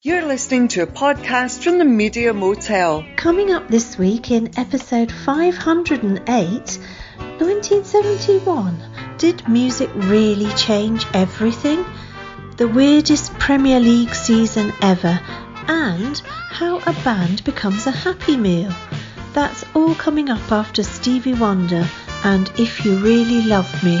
You're listening to a podcast from the Media Motel. Coming up this week in episode 508 1971. Did music really change everything? The weirdest Premier League season ever, and how a band becomes a happy meal. That's all coming up after Stevie Wonder and If You Really Love Me.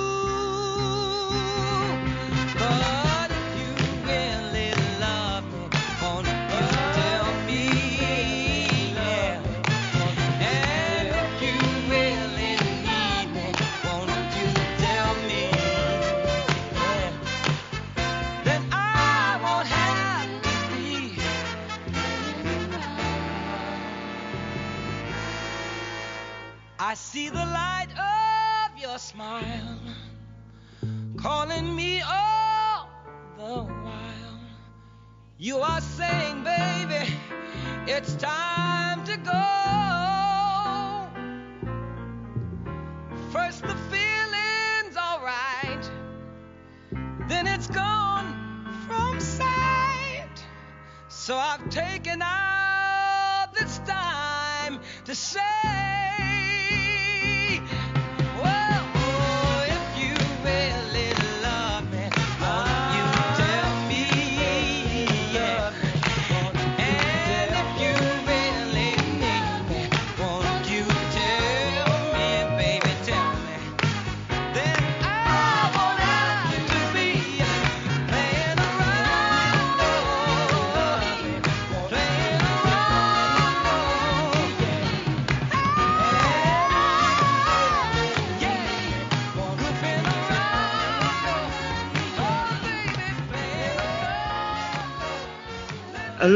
I see the light of your smile calling me all the while. You are saying, baby, it's time to go. First the feeling's alright, then it's gone from sight. So I've taken out this time to say,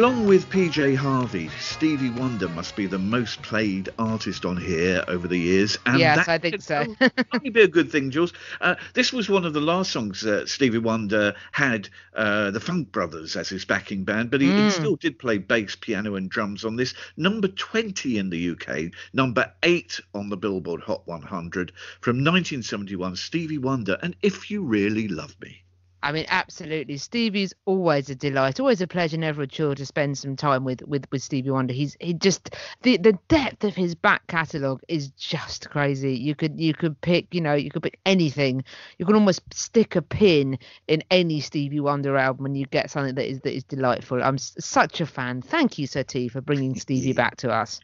Along with PJ Harvey, Stevie Wonder must be the most played artist on here over the years. And Yes, that I think so. probably be a good thing, Jules. Uh, this was one of the last songs that Stevie Wonder had uh, the Funk Brothers as his backing band, but he, he Mm. still did play bass, piano, and drums on this. Number 20 in the UK, number 8 on the Billboard Hot 100 from 1971, Stevie Wonder, and If You Really Love Me. I mean, absolutely. Stevie's always a delight, always a pleasure, never a chore to spend some time with with, with Stevie Wonder. He's he just the the depth of his back catalogue is just crazy. You could you could pick, you know, you could pick anything. You can almost stick a pin in any Stevie Wonder album and you get something that is that is delightful. I'm s- such a fan. Thank you, Sir T, for bringing Stevie back to us.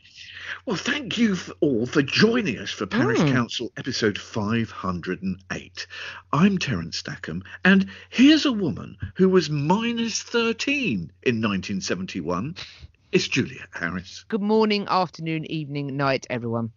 Well, thank you f- all for joining us for Parish Mm. Counsel episode 508. I'm Terence Stackham, and here's a woman who was minus 13 in 1971. It's Juliet Harris. Good morning, afternoon, evening, night, everyone.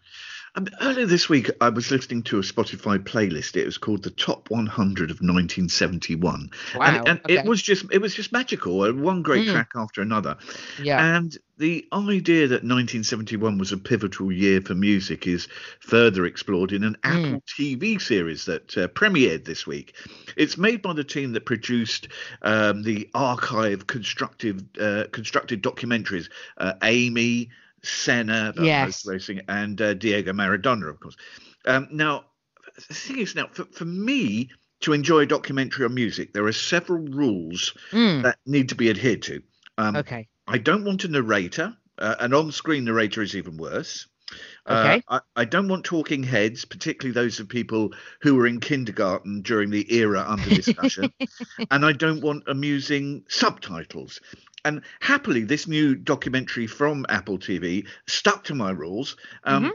Um, earlier this week, I was listening to a Spotify playlist. It was called the Top 100 of 1971, Wow, and, and it was just it was just magical. uh, One great Mm. track after another. Yeah. And the idea that 1971 was a pivotal year for music is further explored in an Mm. Apple TV series that uh, premiered this week. It's made by the team that produced um, the archive constructive uh, constructed documentaries, uh, Amy, Senna, Yes. racing, and uh, Diego Maradona, of course. Um, now, the thing is, now for, for me to enjoy a documentary on music, there are several rules Mm, that need to be adhered to. Um, okay. I don't want a narrator. Uh, an on-screen narrator is even worse. Okay. Uh, I, I don't want talking heads, particularly those of people who were in kindergarten during the era under discussion. and I don't want amusing subtitles. And happily, this new documentary from Apple TV stuck to my rules. Um,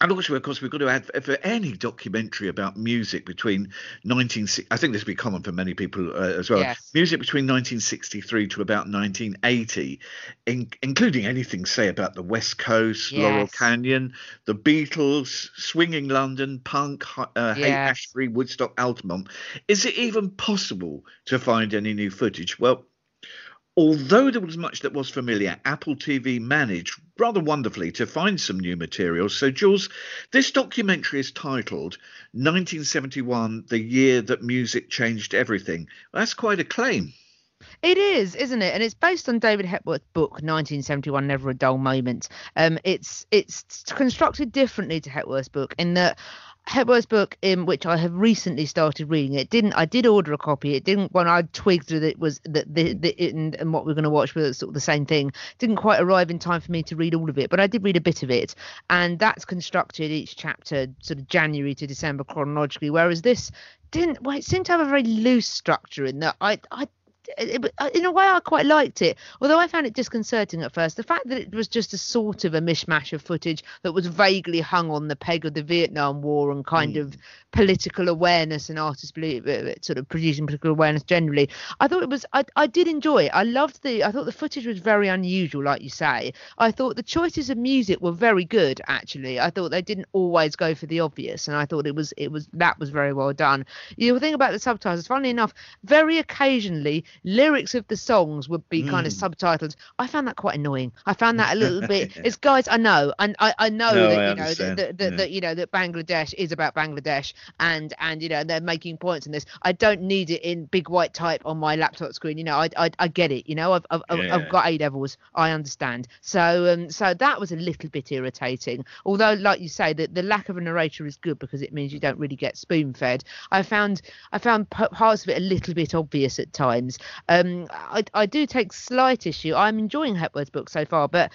and also, of course, we've got to add for any documentary about music between 19. I think this will be common for many people uh, as well. Yes. Music between 1963 to about 1980, in, including anything, say, about the West Coast, Laurel Canyon, the Beatles, swinging London, punk, uh, Yes. Ashbury, Woodstock, Altamont. Is it even possible to find any new footage? Well. Although there was much that was familiar, Apple TV managed rather wonderfully to find some new material. So, Jules, this documentary is titled 1971 The Year That Music Changed Everything. That's quite a claim. It is, isn't it? And it's based on David Hepworth's book, 1971, Never a Dull Moment. Um, it's it's constructed differently to Hepworth's book in that Hepworth's book, in which I have recently started reading, it didn't. I did order a copy. It didn't when I twigged that it was that the, the it and, and what we're going to watch was sort of the same thing. Didn't quite arrive in time for me to read all of it, but I did read a bit of it, and that's constructed each chapter sort of January to December chronologically, whereas this didn't. Well, it seemed to have a very loose structure in that I I it, it- uh, in a way I quite liked it, although I found it disconcerting at first. The fact that it was just a sort of a mishmash of footage that was vaguely hung on the peg of the Vietnam War and kind of mm. political awareness and artists believe uh, uh, sort of producing political awareness generally. I thought it was I, I did enjoy it. I loved the I thought the footage was very unusual, like you say. I thought the choices of music were very good actually. I thought they didn't always go for the obvious, and I thought it was it was that was very well done. You know, the thing about the subtitles, funnily enough, very occasionally lyrics of the songs would be kind of Mm. subtitled. I found that quite annoying. I found that a little bit. It's guys, I know, and I, I know No, that I you know that, that, that, yeah. that you know that Bangladesh is about Bangladesh, and and you know they're making points in this. I don't need it in big white type on my laptop screen. You know, I I, I get it. You know, I've I've, I've- Yeah. I've got A levels. I understand. So um so that was a little bit irritating. Although, like you say, that the lack of a narrator is good because it means you don't really get spoon fed. I found I found parts of it a little bit obvious at times. Um, I I do take slight issue. I'm enjoying Hepworth's book so far, but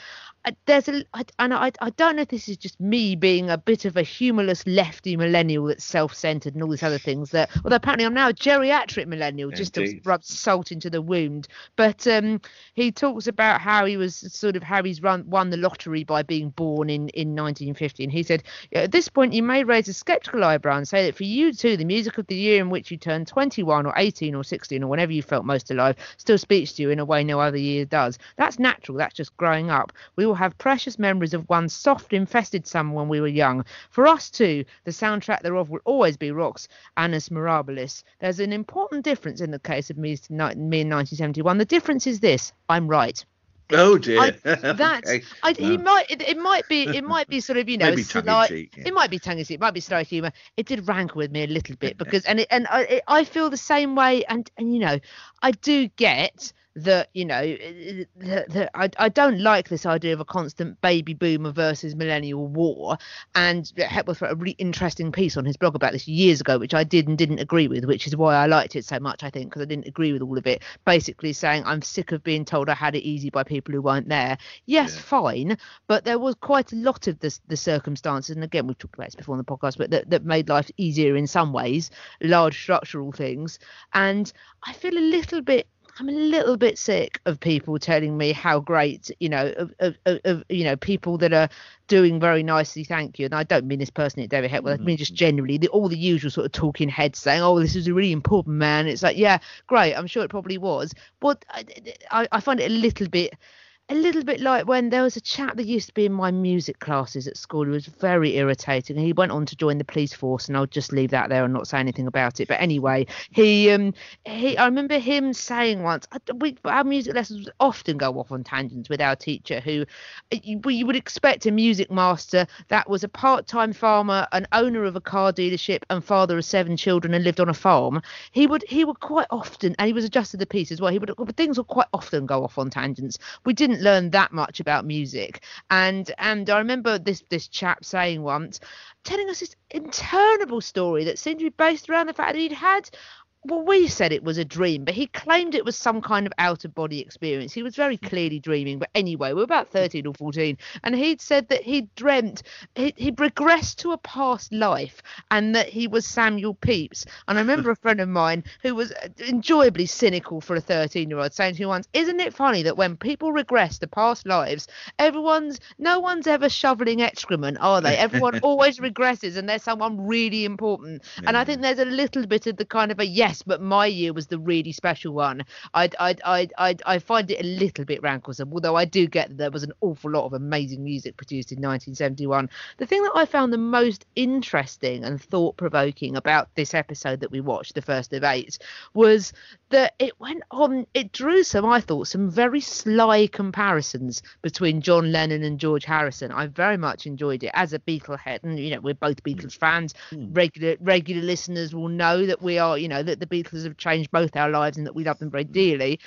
there's a I, and I I don't know if this is just me being a bit of a humorless lefty millennial that's self-centered and all these other things that although apparently I'm now a geriatric millennial just to rub salt into the wound. But um he talks about how he was sort of how he's run won the lottery by being born in in 1950 and he said at this point you may raise a skeptical eyebrow and say that for you too the music of the year in which you turned 21 or 18 or 16 or whenever you felt most alive still speaks to you in a way no other year does. That's natural. That's just growing up. We will have precious memories of one soft infested summer when we were young for us too the soundtrack thereof will always be rock's annus mirabilis there's an important difference in the case of me, me in 1971 the difference is this i'm right Oh dear. I, that's Okay. I, he Well. might it, it might be it might be sort of you know slight, tongue-in-cheek, yeah. it might be tongue in cheek it might be slight humor it did rankle with me a little bit because and it, and I, it, I feel the same way and and you know I do get that you know eh, eh, that, that I, I don't like this idea of a constant baby boomer versus millennial war. And Hepworth wrote a really interesting piece on his blog about this years ago which I did and didn't agree with which is why I liked it so much I think because I didn't agree with all of it. Basically saying I'm sick of being told I had it easy by people who weren't there. Yes Yeah. fine but there was quite a lot of this, the circumstances and again we've talked about this before on the podcast but that, that made life easier in some ways large structural things. And I feel a little bit I'm a little bit sick of people telling me how great, you know, of, of, of, you know, people that are doing very nicely, thank you. And I don't mean this personally at David Hepworth, I mean just mm. generally, the, all the usual sort of talking heads saying, oh, this is a really important man. It's like, yeah, great. I'm sure it probably was. But I, I, I find it a little bit a little bit like when there was a chap that used to be in my music classes at school who was very irritating. He went on to join the police force and I'll just leave that there and not say anything about it. But anyway he um he I remember him saying once we our music lessons often go off on tangents with our teacher who uh, you, you would expect a music master that was a part-time farmer an owner of a car dealership and father of seven children and lived on a farm. He would he would quite often and he was adjusted the piece as well he would things would quite often go off on tangents. We didn't learn that much about music. And and i remember this this chap saying once telling us this interminable story that seemed to be based around the fact that he'd had well, we said it was a dream, but he claimed it was some kind of out of body experience. He was very mm. clearly dreaming. But anyway, we we're about 13 or 14, and he'd said that he dreamt, he, he regressed to a past life and that he was Samuel Pepys. And I remember a friend of mine who was uh, enjoyably cynical for a 13 year old saying to me once, Isn't it funny that when people regress to past lives, everyone's, no one's ever shoveling excrement, are they? Everyone always regresses and there's someone really important. And I think there's a little bit of the kind of a yes, but my year was the really special one. I I I I I find it a little bit ranklesome, although I do get that there was an awful lot of amazing music produced in 1971. The thing that I found the most interesting and thought provoking about this episode that we watched, the first of eight, was that it went on. It drew some, I thought, some very sly comparisons between John Lennon and George Harrison. I very much enjoyed it as a Beatle head, and you know we're both Beatles mm. fans. Regular regular listeners will know that we are, you know, that the Beatles have changed both our lives and that we love them very mm. dearly.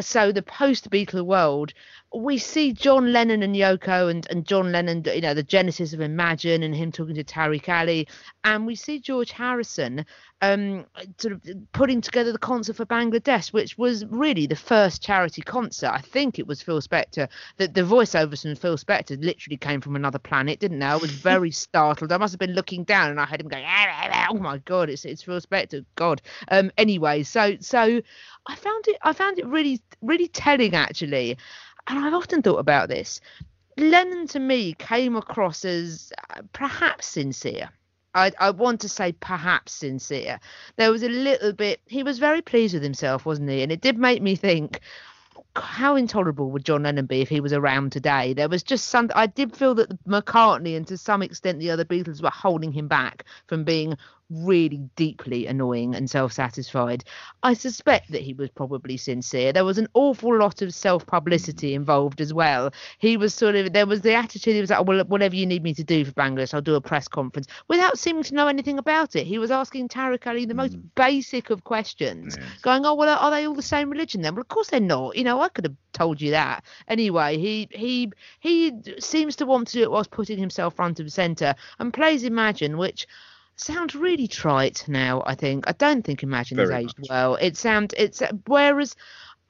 So the post-Beatle world, we see John Lennon and Yoko and, and John Lennon, you know, the genesis of Imagine and him talking to Tariq Ali, and we see George Harrison um, sort of putting together the concert for Bangladesh, which was really the first charity concert. I think it was Phil Spector. that the voiceovers from Phil Spector literally came from another planet, didn't they? I was very startled. I must have been looking down and I heard him going, "Oh my god, it's it's Phil Spector." God. Um. Anyway, so so I found it I found it really really telling actually, and I've often thought about this. Lennon to me came across as uh, perhaps sincere. I, I want to say perhaps sincere. There was a little bit. He was very pleased with himself, wasn't he? And it did make me think, how intolerable would John Lennon be if he was around today? There was just some. I did feel that McCartney and to some extent the other Beatles were holding him back from being really deeply annoying and self-satisfied. I suspect that he was probably sincere. There was an awful lot of self-publicity mm. involved as well. He was sort of there was the attitude. He was like, oh, well, whatever you need me to do for Bangladesh, I'll do a press conference without seeming to know anything about it. He was asking Tariq Ali the most mm. basic of questions, Yes. going, "Oh, well, are they all the same religion then?" Well, of course they're not. You know, I could have told you that. Anyway, he he he seems to want to do it whilst putting himself front and centre and plays Imagine, which sounds really trite now. I think I don't think Imagine has aged much. well. It sounds it's whereas.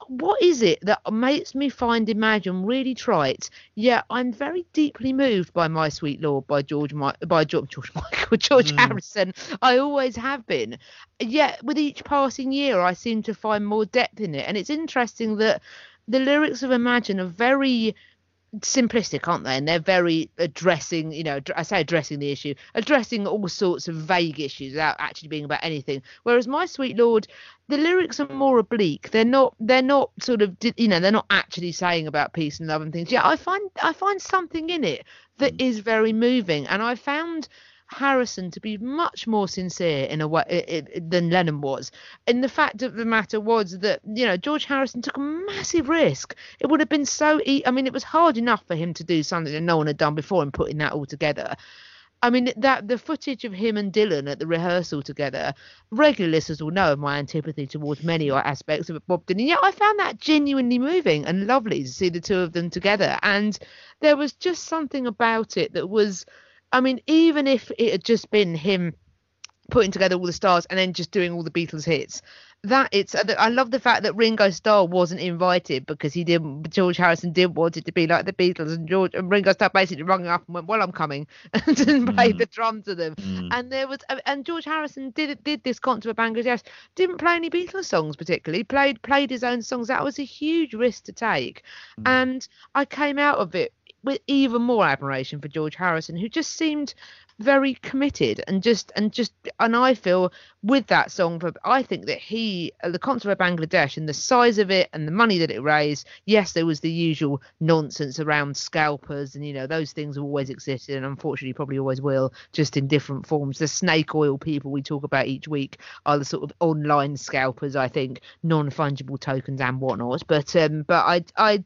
What is it that makes me find Imagine really trite? Yeah, I'm very deeply moved by My Sweet Lord by George by George, George Michael George hmm. Harrison. I always have been. Yet with each passing year, I seem to find more depth in it, and it's interesting that the lyrics of Imagine are very simplistic, aren't they? And they're very addressing, you know, I say addressing the issue, addressing all sorts of vague issues without actually being about anything. Whereas My Sweet Lord, the lyrics are more oblique. They're not, they're not sort of, you know, they're not actually saying about peace and love and things. Yeah, I find, I find something in it that hmm. is very moving, and I found. Harrison to be much more sincere in a way i- i- than Lennon was. And the fact of the matter was that you know George Harrison took a massive risk. It would have been so. E- I mean, it was hard enough for him to do something that no one had done before and putting that all together. I mean that the footage of him and Dylan at the rehearsal together, regular listeners will know of my antipathy towards many aspects of Bob Dylan. Yet I found that genuinely moving and lovely to see the two of them together. And there was just something about it that was, I mean, even if it had just been him putting together all the stars and then just doing all the Beatles hits. That it's I love the fact that Ringo Starr wasn't invited because he didn't George Harrison didn't want it to be like the Beatles and George and Ringo Starr basically rung up and went well I'm coming and didn't hmm. play the drum to them. Hmm. And there was and George Harrison did did this concert for Bangladesh didn't play any Beatles songs particularly played played his own songs. That was a huge risk to take. Hmm. And I came out of it with even more admiration for George Harrison who just seemed very committed and just and just and I feel with that song for I think that he uh, the concert of Bangladesh and the size of it and the money that it raised yes there was the usual nonsense around scalpers and you know those things have always existed and unfortunately probably always will just in different forms. The snake oil people we talk about each week are the sort of online scalpers I think non-fungible tokens and whatnot. But um but I I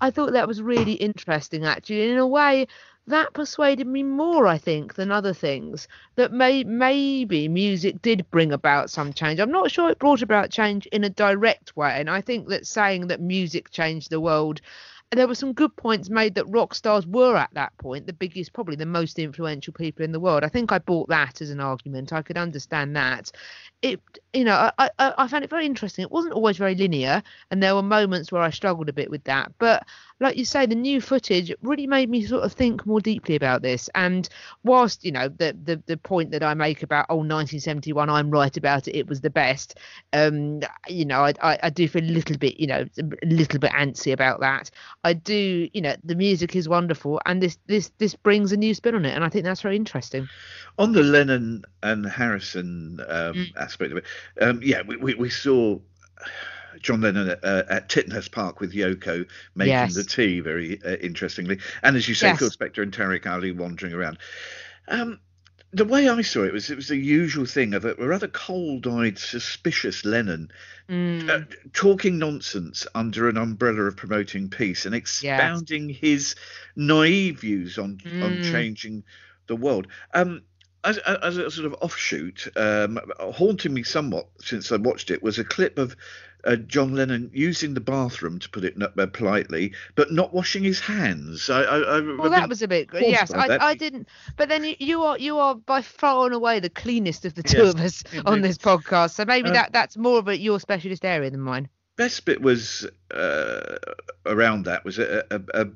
I thought that was really interesting actually. In a way that persuaded me more, I think, than other things. That may maybe music did bring about some change. I'm not sure it brought about change in a direct way, and I think that saying that music changed the world. There were some good points made that rock stars were at that point the biggest, probably the most influential people in the world. I think I bought that as an argument. I could understand that. It you know I, I I found it very interesting. It wasn't always very linear, and there were moments where I struggled a bit with that. But like you say, the new footage really made me sort of think more deeply about this. And whilst you know the the, the point that I make about oh 1971, I'm right about it, it was the best. Um, you know, I, I I do feel a little bit you know a little bit antsy about that. I do you know the music is wonderful, and this this this brings a new spin on it, and I think that's very interesting. on the Lennon and Harrison um, Mm. Aspect of it, um, yeah, we, we, we saw John Lennon at, uh, at Tittenhurst Park with Yoko making Yes. the tea, very uh, interestingly, and as you say, Yes. Phil Spector and Tariq Ali wandering around. Um, the way I saw it was it was the usual thing of a rather cold-eyed, suspicious Lennon Mm. uh, talking nonsense under an umbrella of promoting peace and expounding his naive views on on Mm. changing the world. Um, as, as a sort of offshoot, um, haunting me somewhat since I watched it was a clip of uh, John Lennon using the bathroom, to put it uh, politely, but not washing his hands. I, I, I, Well, that was a bit Yes, I. I didn't. But then you, you are you are by far and away the cleanest of the two Yes, of us on this podcast. So maybe Um, that that's more of a your specialist area than mine. best bit was uh, around that was a, a, a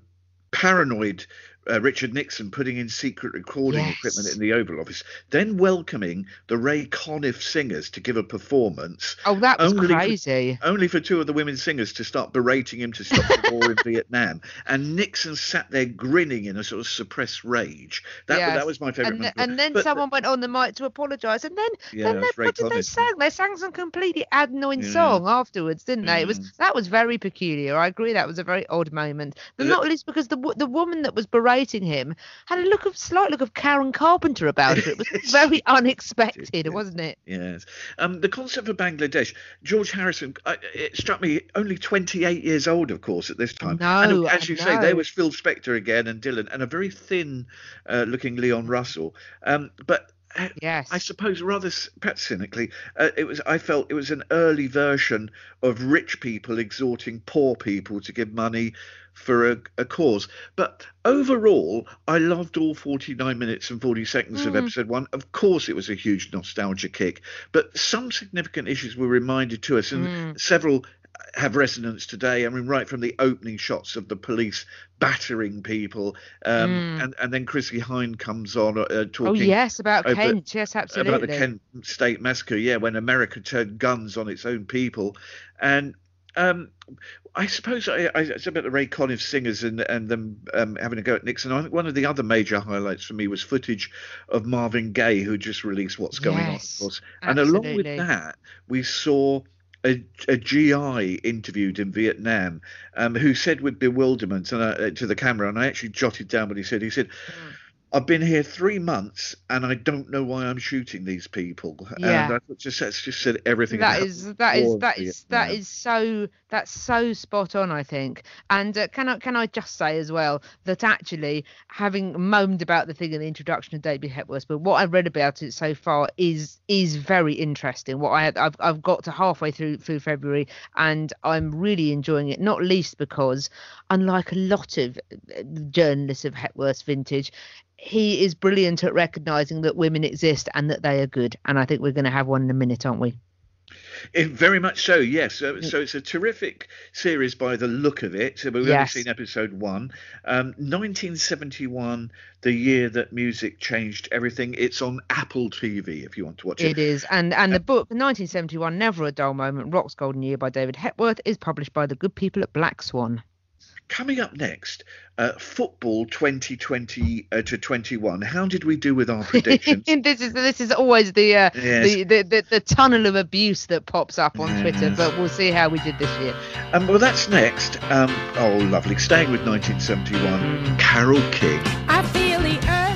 paranoid uh, Richard Nixon putting in secret recording Yes. equipment in the Oval Office, then welcoming the Ray Conniff singers to give a performance, Oh, that was only for- crazy. only for two of the women singers to start berating him to stop the war in Vietnam. And Nixon sat there grinning in a sort of suppressed rage. That, Yes. that was my favourite. And, moment. and then But- someone went on the mic to apologise, and then Yeah, then they, what did they Conniff. sang? They sang some completely annoying Yeah. song afterwards, didn't they? It was Mm. that was very peculiar. I agree, that was a very odd moment. The- not least because the the woman that was berating him had a look of slight look of Karen Carpenter about it. It was very unexpected, wasn't it? Yes. Um, the concept for Bangladesh, George Harrison, it struck me only 28 years old, of course, at this time. and know, as you say, there was Phil Spector again and Dylan and a very thin uh, looking Leon Russell. Um, but Yes. I suppose rather perhaps cynically, uh, it was. I felt it was an early version of rich people exhorting poor people to give money for a, a cause. But overall, I loved all 49 minutes and 40 seconds of Mm. episode one. Of course, it was a huge nostalgia kick, but some significant issues were reminded to us, and Mm. several have resonance today. I mean, right from the opening shots of the police battering people, um, Mm. and and then Chrissie Hynde comes on uh, Oh yes, about over- Kent. Yes, absolutely. about the Kent State massacre. Yeah, when America turned guns on its own people, and um, I suppose I, I it's about the Ray Conniff singers and and them um, having a go at Nixon. I think one of the other major highlights for me was footage of Marvin Gaye, who just released "What's Going On," of course. And along with that, we saw. A, a GI interviewed in Vietnam, um, who said with bewilderment and, uh, to the camera, and I actually jotted down what he said. He said, Mm. I've been here three months and I don't know why I'm shooting these people. Yeah. And I just that's just said everything. That is that is that is Vietnam. is so that's so spot on I think and uh, can I can I just say as well that actually having moaned about the thing in the introduction of David Hepworth but what I've read about it so far is is very interesting what I had I've, I've got to halfway through through February and I'm really enjoying it not least because unlike a lot of uh, journalists of Hepworth's vintage he is brilliant at recognizing that women exist and that they are good and I think we're going to have one in a minute aren't we It, very much so, yes. So, so it's a terrific series by the look of it. So we've Yes. only seen episode one. Um, 1971, the year that music changed everything. It's on Apple TV if you want to watch it. It is, and and the book 1971, Never a Dull Moment, Rock's Golden Year by David Hepworth is published by the good people at Black Swan. Coming up next, uh, football 2020 uh, to 21. How did we do with our predictions? this is this is always the, uh, Yes. the, the the the tunnel of abuse that pops up on Twitter, but we'll see how we did this year. Um, well, that's next. Um, oh, lovely. Staying with 1971, Carole King. I feel the earth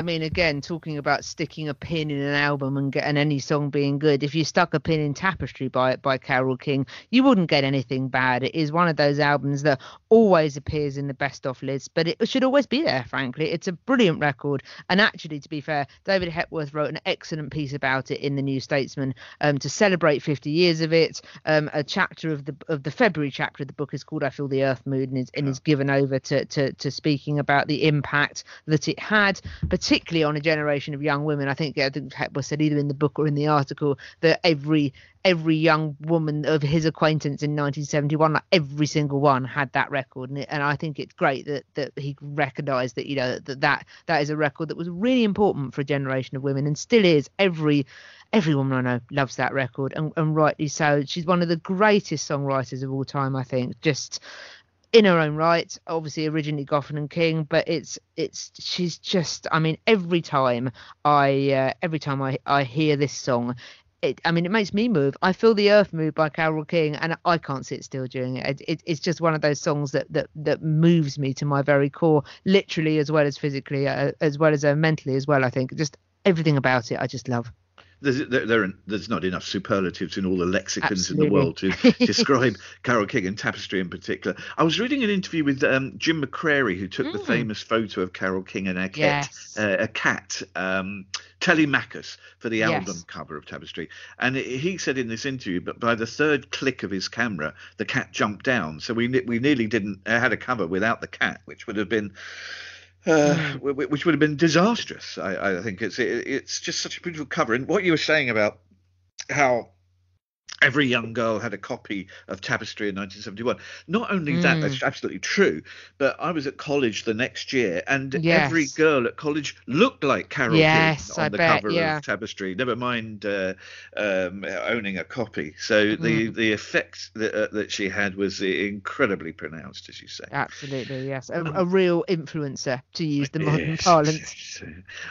I mean, again, talking about sticking a pin in an album and getting any song being good. If you stuck a pin in Tapestry by by Carole King, you wouldn't get anything bad. It is one of those albums that always appears in the best of list, but it should always be there. Frankly, it's a brilliant record. And actually, to be fair, David Hepworth wrote an excellent piece about it in the New Statesman um, to celebrate 50 years of it. Um, a chapter of the of the February chapter of the book is called "I Feel the Earth Mood" and is, and is given over to, to to speaking about the impact that it had, particularly on a generation of young women. I think I think Hepworth said either in the book or in the article that every every young woman of his acquaintance in 1971, like every single one, had that record, and, it, and I think it's great that that he recognised that you know that that that is a record that was really important for a generation of women and still is. Every every woman I know loves that record, and, and rightly so. She's one of the greatest songwriters of all time, I think. Just in her own right obviously originally goffin and king but it's it's she's just i mean every time i uh, every time i i hear this song it, I mean, it makes me move. I feel the earth move by Carole King, and I can't sit still during it. It, it. It's just one of those songs that that that moves me to my very core, literally as well as physically, uh, as well as uh, mentally as well. I think just everything about it, I just love. There's, there, there, there's not enough superlatives in all the lexicons in the world to describe Carole King and Tapestry in particular. I was reading an interview with um, Jim McCrary, who took the Mm. famous photo of Carole King and a cat, Yes. uh, a cat, um, Telemachus, for the album Yes. cover of Tapestry. And he said in this interview, but by the third click of his camera, the cat jumped down. So we we nearly didn't uh, had a cover without the cat, which would have been. Uh, wh- which would have been disastrous. I, I think it's it, it's just such a beautiful cover. And what you were saying about how every young girl had a copy of Tapestry in 1971. Not only that, Mm. that's absolutely true, but I was at college the next year, and Yes. every girl at college looked like Carol Yes, King on I the bet, cover yeah. of Tapestry. Never mind uh, um, owning a copy. So the Mm. the effect that, uh, that she had was incredibly pronounced, as you say. Absolutely, yes, a, a real influencer to use the modern Yes, parlance.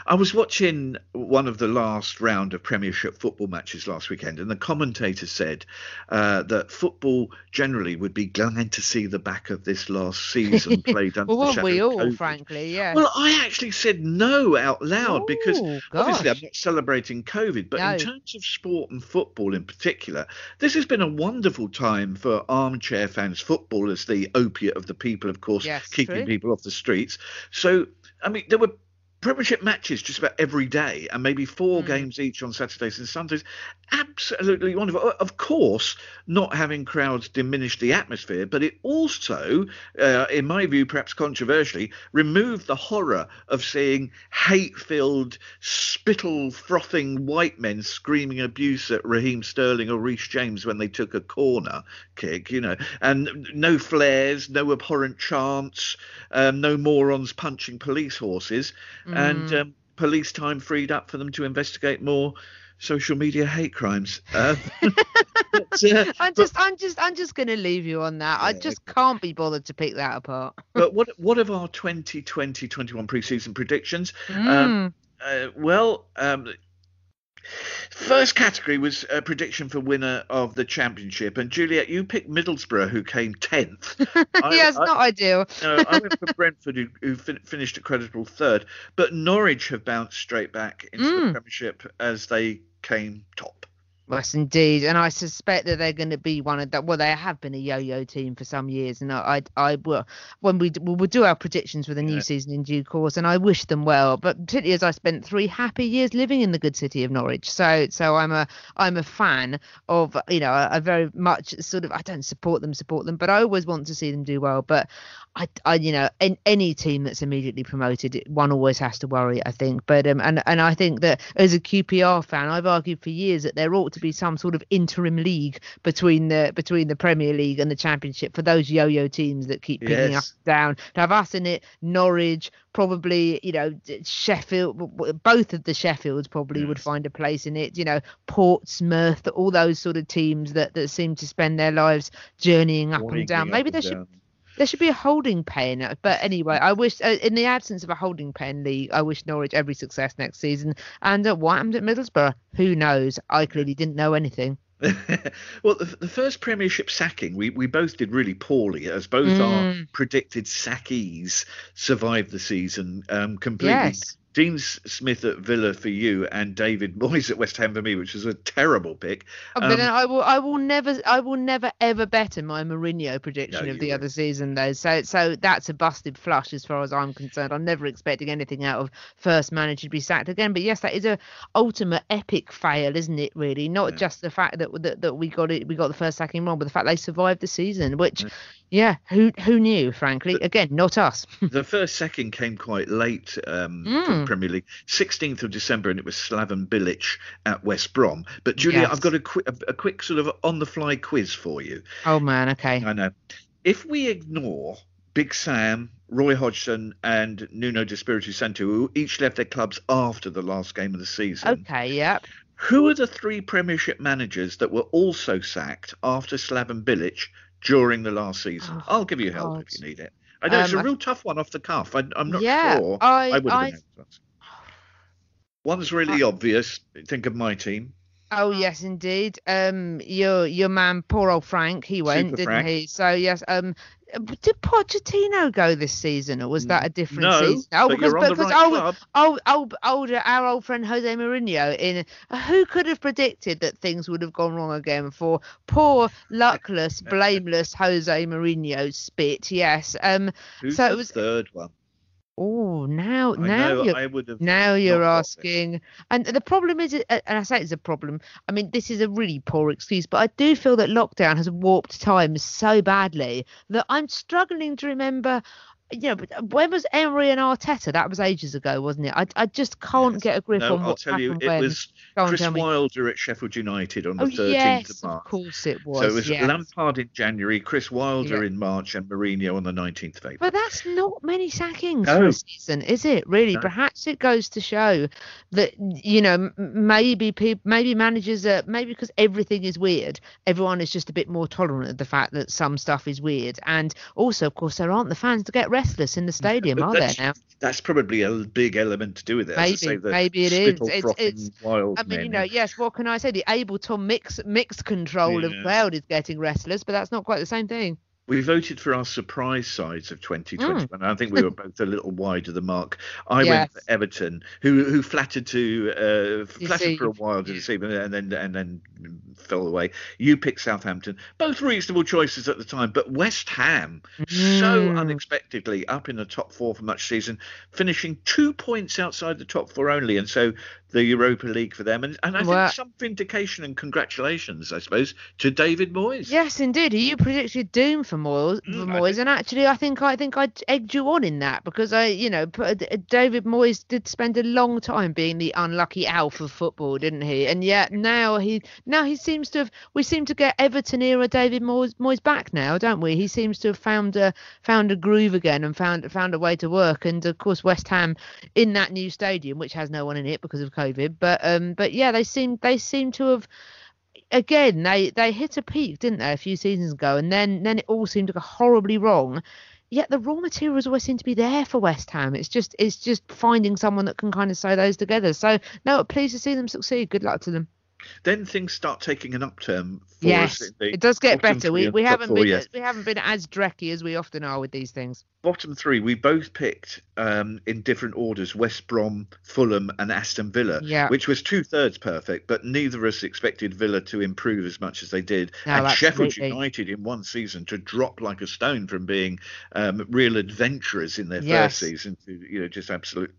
I was watching one of the last round of Premiership football matches last weekend, and the commentator said uh, that football generally would be glad to see the back of this last season played under Well, the shadow we all, frankly? Yeah. Well, I actually said no out loud because Oh, obviously I'm not celebrating COVID, but No. in terms of sport and football in particular, this has been a wonderful time for armchair fans. Football as the opiate of the people, of course, Yes, keeping true. people off the streets. So, I mean, there were Premiership matches just about every day, and maybe four Mm. games each on Saturdays and Sundays. Absolutely wonderful. Of course, not having crowds diminished the atmosphere, but it also, uh, in my view, perhaps controversially, removed the horror of seeing hate-filled, spittle-frothing white men screaming abuse at Raheem Sterling or Reece James when they took a corner kick. You know, and no flares, no abhorrent chants, um, no morons punching police horses, and Mm. um, police time freed up for them to investigate more social media hate crimes. Uh, but, uh, I'm just, I'm just, I'm just going to leave you on that. I just can't be bothered to pick that apart. but what what of our 2020-21 preseason predictions? Mm. Um, uh, well, um, first category was a prediction for winner of the championship, and Juliet, you picked Middlesbrough, who came tenth. It's I- not ideal. No, I went for Brentford, who, who fin- finished a creditable third, but Norwich have bounced straight back into the Mm. Premiership as they came top. Yes, indeed, and I suspect that they're going to be one of that. Well, they have been a yo-yo team for some years, and I, I, I will when we we'll, we'll do our predictions for the new Yeah. season in due course, and I wish them well. But particularly as I spent three happy years living in the good city of Norwich, so so I'm a I'm a fan of you know I, I very much sort of I don't support them support them, but I always want to see them do well. But I, I you know in any team that's immediately promoted, one always has to worry. I think, but um and and I think that as a QPR fan, I've argued for years that there ought to be some sort of interim league between the between the Premier League and the Championship for those yo-yo teams that keep picking up Yes. and down. To have us in it, Norwich, probably you know Sheffield, both of the Sheffields probably would find a place in it. You know Portsmouth, all those sort of teams that that seem to spend their lives journeying up and down. Maybe there should down. There should be a holding pen. But anyway, I wish, uh, in the absence of a holding pen league, I wish Norwich every success next season. And uh, what happened at Middlesbrough? Who knows? I clearly didn't know anything. well, the, the first Premiership sacking, we, we both did really poorly, as both our Mm. predicted sackees survived the season um, completely Yes. Dean Smith at Villa for you and David Moyes at West Ham for me, which was a terrible pick. Oh, but Um, I will, I will never, I will never ever better my Mourinho prediction No, of the won't. other season, though. So, so that's a busted flush as far as I'm concerned. I'm never expecting anything out of first manager to be sacked again. But yes, that is a ultimate epic fail, isn't it? Really, not Yeah. just the fact that, that that we got it, we got the first sacking wrong, but the fact they survived the season, which, yeah, who who knew? Frankly, again, not us. the first second came quite late um, Mm. the Premier League, 16th of December, and it was Slaven Bilic at West Brom. But Julia, Yes. I've got a, qui- a, a quick sort of on-the-fly quiz for you. oh man, okay. I know. If we ignore Big Sam, Roy Hodgson, and Nuno de Espiritu Santo, who each left their clubs after the last game of the season, Okay, yep. who are the three Premiership managers that were also sacked after Slaven Bilic during the last season? Oh, I'll give you help God. if you need it. I know it's a I- real tough one off the cuff. I, I'm not Yeah, sure. I- would have I- been able to answer. One's really obvious. Think of my team. Oh yes, indeed. Um, your your man, poor old Frank, he went, Super didn't Frank. he? So yes. Um, did Pochettino go this season, or was that a different No, season? Oh, because you're on the because right old, old old older our old friend Jose Mourinho. In who could have predicted that things would have gone wrong again for poor, luckless, blameless Jose Mourinho spit? Yes. Um. Who's So it the was- third one? Oh, now I now know you're I would have. now you're it. asking, and the problem is, uh, and I say it's a problem. I mean, this is a really poor excuse, but I do feel that lockdown has warped time so badly that I'm struggling to remember. You know, but uh, when was Emery and Arteta? That was ages ago, wasn't it? I, I just can't Yes. get a grip on No, on I'll what tell you, it when. was Go Chris me. Wilder at Sheffield United on the Oh 13th yes, of March. of course it was. so it was yes. Lampard in January, Chris Wilder Yeah. in March, and Mourinho on the 19th of April. But that's not many sackings for a season, is it? Really? No. Perhaps it goes to show that you know maybe people, maybe managers are maybe because everything is weird, everyone is just a bit more tolerant of the fact that some stuff is weird, and also, of course, there aren't the fans to get restless in the stadium, are there that's- now? That's probably a big element to do with it. Maybe, maybe it is. It's- it's- wild I mean, you know, yes. What can I say? The Ableton mix mixed control of crowd is getting restless, but that's not quite the same thing. We voted for our surprise sides of 2021. Mm. I think we were both a little wide of the mark. I went for Everton, who who flattered to uh, flattered for a while to deceive, and then and then fell away. You picked Southampton, both reasonable choices at the time, but West Ham so Mm. unexpectedly up in the top four for much season, finishing two points outside the top four only, and so the Europa League for them. And and I Well- think some vindication and congratulations, I suppose, to David Moyes. Yes, indeed. You predicted doom for Moyes, for Mm, Moyes, and actually, I think I think I egged you on in that because I, you know, David Moyes did spend a long time being the unlucky Alf of football, didn't he? And yet now he now he seems to have we seem to get Everton era David Moyes, Moyes back now, don't we? He seems to have found a found a groove again and found found a way to work. And of course, West Ham in that new stadium, which has no one in it because of COVID, but um, but yeah, they seem they seem to have again they they hit a peak didn't they a few seasons ago and then then it all seemed to go horribly wrong. Yet the raw materials always seem to be there for west ham. It's just it's just finding someone that can kind of sew those together. So no pleased to see them succeed. Good luck to them Then things start taking an upturn for yes it does get better we, we haven't four, been yes. we haven't been as drecky as we often are with these things bottom three, we both picked um, in different orders West Brom, Fulham, and Aston Villa, Yeah. which was two thirds perfect, but neither of us expected Villa to improve as much as they did. No, and Sheffield. United in one season to drop like a stone from being um, real adventurers in their Yes. first season to, you know, just absolute.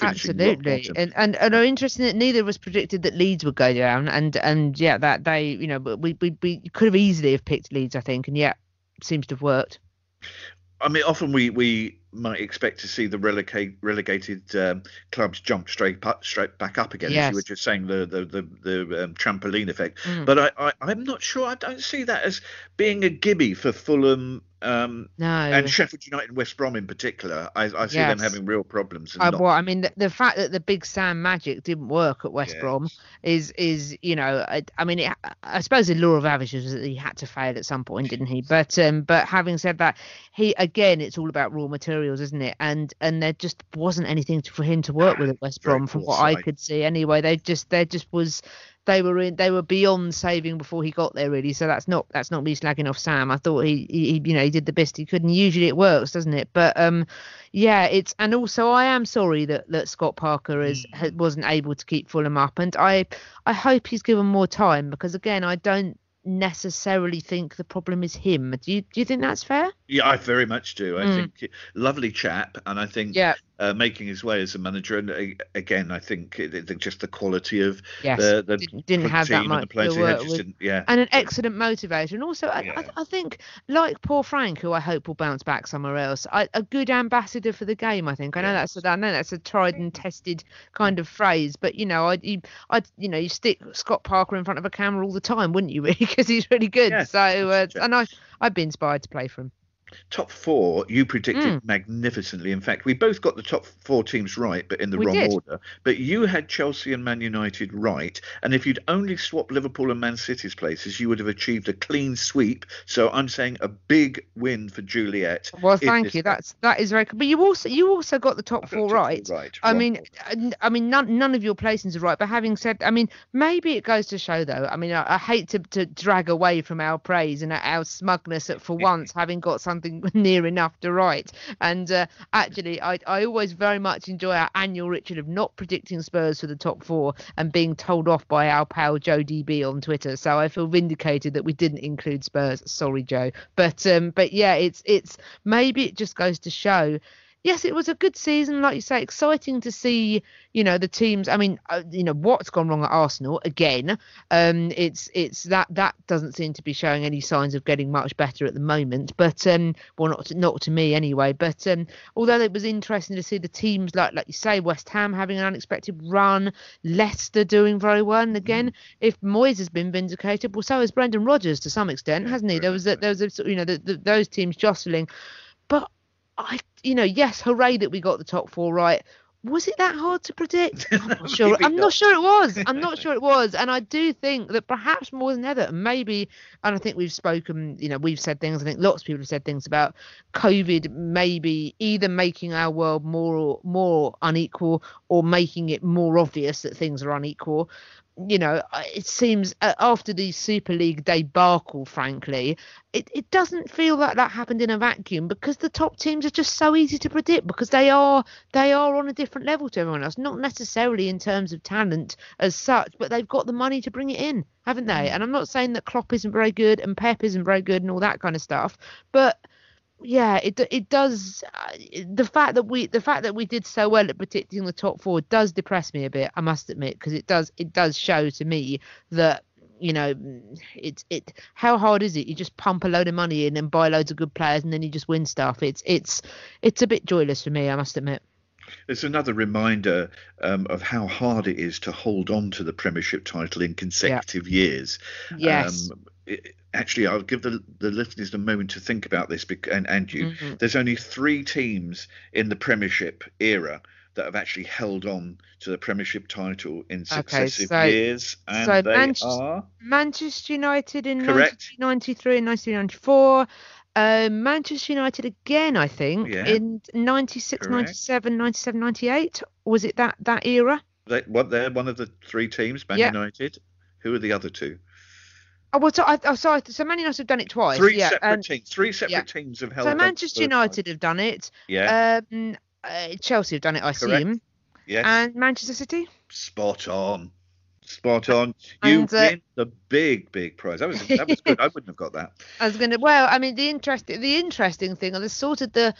Absolutely, and and and interesting that neither of us predicted that Leeds would go down, and and yeah, that they you know but we we we could have easily have picked Leeds, I think, and yet seems to have worked. I mean, often we, we might expect to see the relegate, relegated um, clubs jump straight up, straight back up again. As Yes. you were just saying, the the the, the um, trampoline effect. Mm. But I, I I'm not sure. I don't see that as being a gibby for Fulham um, No, and Sheffield United and West Brom in particular. I, I see them having real problems. And I, not, well, I mean, the, the fact that the Big Sam magic didn't work at West Yeah. Brom is is you know, I, I mean, it, I suppose the law of averages was that he had to fail at some point, didn't he? But um, but having said that, he again, it's all about raw materials, isn't it? And and there just wasn't anything to, for him to work with at West Brom, from what I could see. Anyway, they just there just was. They were in they were beyond saving before he got there really. So that's not that's not me slagging off Sam. I thought he, he you know he did the best he could, and usually it works, doesn't it? But um, yeah, it's and also I am sorry that that Scott Parker is ha wasn't able to keep Fulham up, and I I hope he's given more time because again I don't necessarily think the problem is him. Do you do you think that's fair? Yeah, I very much do. I Mm. think lovely chap, and I think Yeah. uh, making his way as a manager. And uh, again, I think it, it- just the quality of Yes, the, the didn't- have that much and the players to he had work with. didn't. Yeah, and an excellent motivator. And also, I, Yeah. I, I think, like poor Frank, who I hope will bounce back somewhere else, I, a good ambassador for the game. I think. I know Yes. that's a, I know that's a tried and tested kind of phrase, but you know, I, you, I, you know, you stick Scott Parker in front of a camera all the time, wouldn't you? Really, because he's really good. Yeah, so, uh, and I, I'd be inspired to play for him. Top four you predicted Mm. magnificently. In fact, we both got the top four teams right, but in the We wrong did. order. But you had Chelsea and Man United right, and if you'd only swapped Liverpool and Man City's places, you would have achieved a clean sweep. So I'm saying a big win for Juliet. Well, thank you. game. That's that is very. good. But you also you also got the top I've four right. right. I mean, I mean, none none of your placings are right. But having said, I mean, maybe it goes to show, though. I mean, I, I hate to, to drag away from our praise and our smugness at for once having got something near enough to right. And uh, actually, I I always very much enjoy our annual ritual of not predicting Spurs for the top four and being told off by our pal Joe DB on Twitter. So I feel vindicated that we didn't include Spurs. Sorry, Joe. But um, but yeah, it's it's maybe it just goes to show yes, it was a good season, like you say, exciting to see. You know the teams. I mean, uh, you know what's gone wrong at Arsenal again. Um, it's it's that that doesn't seem to be showing any signs of getting much better at the moment. But um, well, not to, not to me anyway. But um, although it was interesting to see the teams like like you say, West Ham having an unexpected run, Leicester doing very well, and again, if Moyes has been vindicated, well, so has Brendan Rodgers to some extent, hasn't he? There was a, there was a, you know the, the, those teams jostling, but I, you know, yes, hooray that we got the top four right. Was it that hard to predict? I'm not sure. I'm not. not sure it was. I'm not sure it was. And I do think that perhaps more than ever, maybe, and I think we've spoken, you know, we've said things. I think lots of people have said things about COVID, maybe either making our world more more unequal or making it more obvious that things are unequal you know, it seems uh, after the Super League debacle, frankly, it, it doesn't feel like that happened in a vacuum because the top teams are just so easy to predict because they are they are on a different level to everyone else. Not necessarily in terms of talent as such, but they've got the money to bring it in, haven't they? And I'm not saying that Klopp isn't very good and Pep isn't very good and all that kind of stuff, but yeah, it it does. Uh, the fact that we the fact that we did so well at predicting the top four does depress me a bit. I must admit, because it does it does show to me that you know it's it how hard is it? You just pump a load of money in and buy loads of good players and then you just win stuff. It's it's it's a bit joyless for me. I must admit. It's another reminder um, of how hard it is to hold on to the Premiership title in consecutive years. Yes. Um, actually, I'll give the, the listeners a moment to think about this, and, and you. Mhm. There's only three teams in the Premiership era that have actually held on to the Premiership title in successive so- years, and so they Manchester- are Manchester United in Correct. 1993 and 1994. Uh, Manchester United again, I think, Yeah. in 96, Correct. 97, 97, 98. Was it that that era? they, what they're one of the three teams, Man Yeah. United. Who are the other two? Oh, well, so, I, oh, sorry, so Man United have done it twice. Three yeah. separate um, teams. Three separate yeah. teams have held. so Manchester United have done it. Yeah. Um, uh, Chelsea have done it, I Correct. assume. yes. And Manchester City. Spot on. Spot on. You And, uh, win the big, big prize. That was that was good. I wouldn't have got that. I was gonna. Well, I mean, the interesting, the interesting thing, or the sort of the,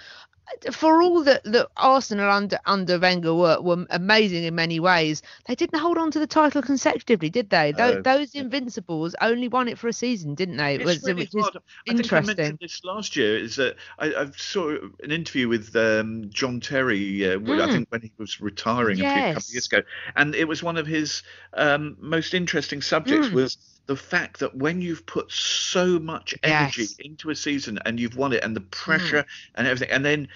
for all that that Arsenal under under Wenger were, were amazing in many ways, they didn't hold on to the title consecutively, did they? Tho- No. those Invincibles only won it for a season, didn't they? It was- really which is hard. I think I interesting. mentioned this last year. Is that I, I saw an interview with um, John Terry. Uh, when- I Mm. think when he was retiring a few couple of years ago, and it was one of his um, most interesting subjects Mm. was the fact that when you've put so much energy Yes. Mm. into a season and you've won it, and the pressure and everything, and then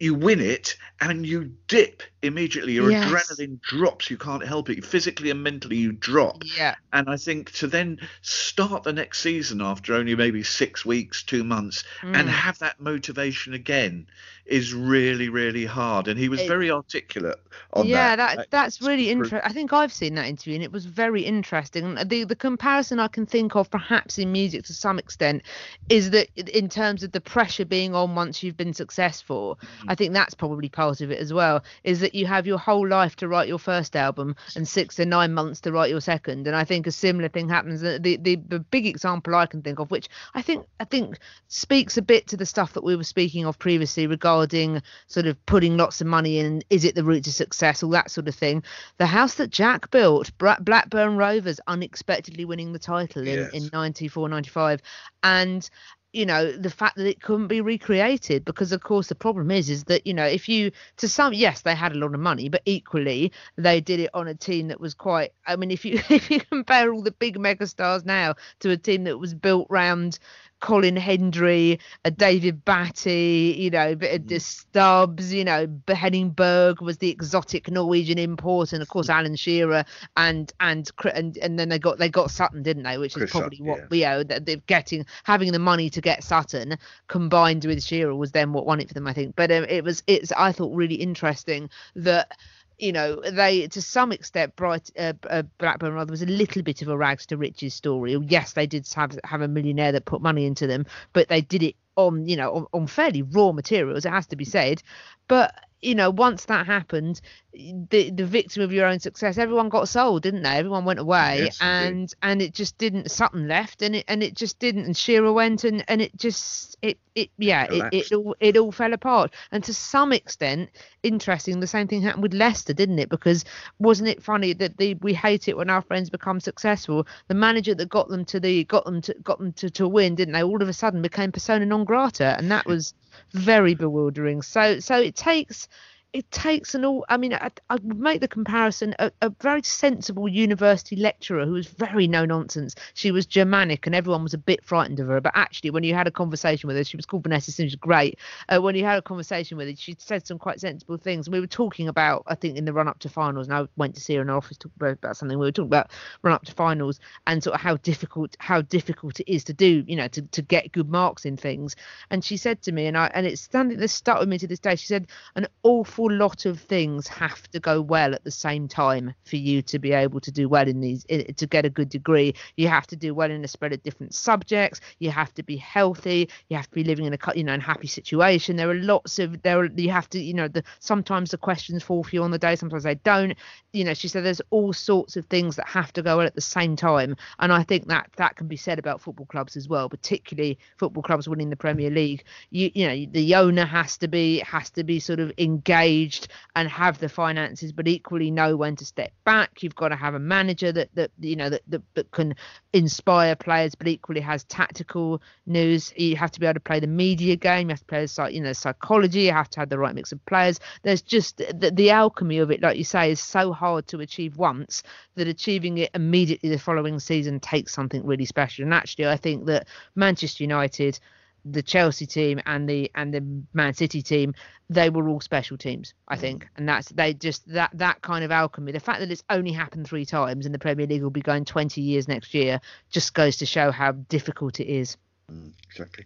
you win it and you dip immediately. Your Yes. adrenaline drops. You can't help it. Physically and mentally, you drop. Yeah. And I think to then start the next season after only maybe six weeks, two months, and Mm. have that motivation again is really, really hard. And he was It- very articulate on yeah, that. Yeah, that, that's really interesting. I think I've seen that interview and it was very interesting. And The the comparison I can think of, perhaps in music to some extent, is that in terms of the pressure being on once you've been successful, Mm-hmm. I think that's probably part of it as well. Is that you have your whole life to write your first album and six to nine months to write your second. And I think a similar thing happens. The the, the, big example I can think of, which I think I think speaks a bit to the stuff that we were speaking of previously regarding sort of putting lots of money in. Is it the route to success? All that sort of thing. The house that Jack built, Blackburn Rovers, unexpectedly winning the title in Yes. in 94, 95, and you know the fact that it couldn't be recreated because of course the problem is is that you know if you to some yes they had a lot of money but equally they did it on a team that was quite i mean if you if you compare all the big megastars now to a team that was built round Colin Hendry, a David Batty, you know, a bit of the Stubbs, you know, B- Henning Berg was the exotic Norwegian import, and of course Alan Shearer, and and and and then they got they got Sutton, didn't they? Which Chris is probably Sutton, what you know that they're getting having the money to get Sutton combined with Shearer was then what won it for them, I think. But um, it was it's I thought really interesting that you know, they to some extent, Bright uh, uh, Blackburn rather was a little bit of a rags to riches story. Yes, they did have have a millionaire that put money into them, but they did it on you know on, on fairly raw materials. It has to be said, but you know once that happened, the the victim of your own success, everyone got sold, didn't they? Everyone went away, Yes, indeed. and and it just didn't. Sutton left, and it and it just didn't. And Shearer went, and and it just it it yeah it, Collapsed. it all it all fell apart. And to some extent, interesting. The same thing happened with Leicester, didn't it? Because wasn't it funny that the we hate it when our friends become successful? The manager that got them to the got them to got them to, to win, didn't they? All of a sudden became persona non grata, and that was very bewildering. So so it takes it takes an all. I mean, I, would make the comparison. A, a very sensible university lecturer who was very no nonsense. She was Germanic, and everyone was a bit frightened of her. But actually, when you had a conversation with her, she was called Vanessa. She was great. Uh, when you had a conversation with her, she said some quite sensible things. We were talking about, I think, in the run up to finals, and I went to see her in her office talk about, something. We were talking about run up to finals and sort of how difficult how difficult it is to do, you know, to, to get good marks in things. And she said to me, and I and it's something that's stuck with me to this day. She said, an awful lot of things have to go well at the same time for you to be able to do well in these to get a good degree. You have to do well in a spread of different subjects. You have to be healthy. You have to be living in a you know in a happy situation. There are lots of there. Are, you have to you know the sometimes the questions fall for you on the day. Sometimes they don't. You know, she said there's all sorts of things that have to go well at the same time. And I think that that can be said about football clubs as well, particularly football clubs winning the Premier League. You you know the owner has to be has to be sort of engaged and have the finances, but equally know when to step back. You've got to have a manager that that you know that that, that can inspire players, but equally has tactical news. You have to be able to play the media game. You have to play the you know psychology. You have to have the right mix of players. There's just the, the alchemy of it, like you say, is so hard to achieve once that achieving it immediately the following season takes something really special. And actually, I think that Manchester United the Chelsea team and the and the Man City team, they were all special teams, I think, and that's they just that that kind of alchemy. The fact that it's only happened three times and the Premier League will be going 20 years next year just goes to show how difficult it is. Exactly.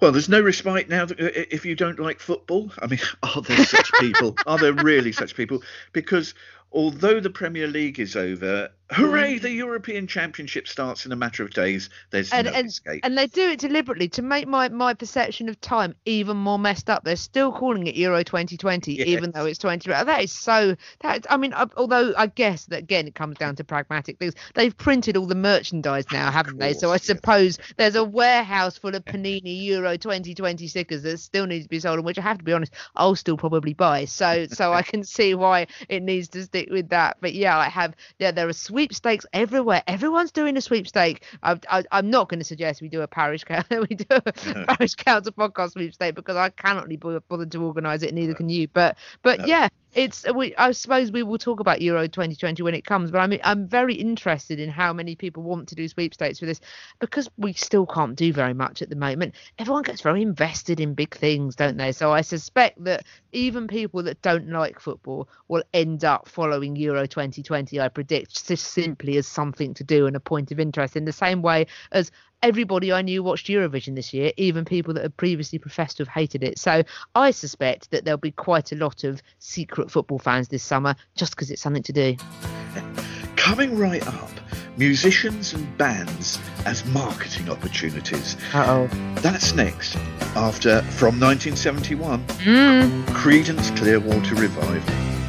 Well, there's no respite now that, uh, if you don't like football. I mean, are there such people? Are there really such people? Because although the Premier League is over, hooray, the European Championship starts in a matter of days. There's and no and, escape. and they do it deliberately to make my, my perception of time even more messed up. They're still calling it Euro 2020, even though it's 20. That is so. That I mean, uh, although I guess that again it comes down to pragmatic things. They've printed all the merchandise now, haven't they? So I course, yes. suppose there's a warehouse full of Panini Euro 2020 stickers that still need to be sold, and which I have to be honest, I'll still probably buy. So so I can see why it needs to stick with that. But yeah, I have. Yeah, there are sweepstakes everywhere. Everyone's doing a sweepstake. I, I, I'm not going to suggest we do a parish we do a Parish Counsel podcast sweepstake because I cannot be bothered to organise it, neither can you. But but No. yeah, it's we I suppose we will talk about Euro 2020 when it comes, but I mean I'm very interested in how many people want to do sweepstakes for this because we still can't do very much at the moment. Everyone gets very invested in big things, don't they? So I suspect that even people that don't like football will end up following Euro 2020. I predict just simply as something to do and a point of interest in the same way as everybody I knew watched Eurovision this year, even people that had previously professed to have hated it. So I suspect that there'll be quite a lot of secret football fans this summer just because it's something to do. Coming right up, musicians and bands as marketing opportunities. Uh oh. That's next. After from 1971, Mm. Creedence Clearwater Revival.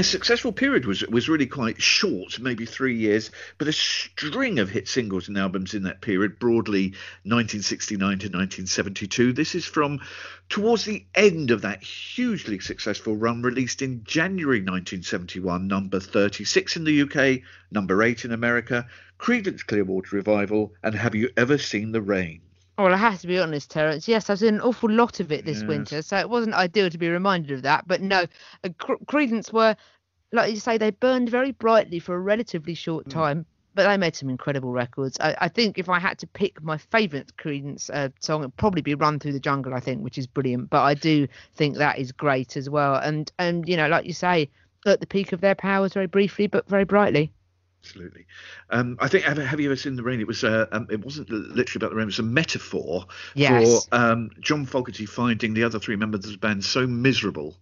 Their successful period was was really quite short, maybe three years, but a string of hit singles and albums in that period, broadly 1969 to 1972. This is from towards the end of that hugely successful run, released in January 1971, number 36 in the UK, number 8 in America, Creedence Clearwater Revival, and Have You Ever Seen the Rain? Well, I have to be honest, Terence. Yes, I've seen an awful lot of it this Yes. winter, so it wasn't ideal to be reminded of that. But no, uh, Cre- Creedence were, like you say, they burned very brightly for a relatively short Mm. time, but they made some incredible records. I, I think if I had to pick my favourite Creedence uh, song, it'd probably be "Run Through the Jungle." I think, which is brilliant. But I do think that is great as well. And and you know, like you say, at the peak of their powers, very briefly, but very brightly. Absolutely. Um, I think have, have you ever seen the rain? It was uh, um, it wasn't literally about the rain. It was a metaphor Yes. for um, John Fogerty finding the other three members of the band so miserable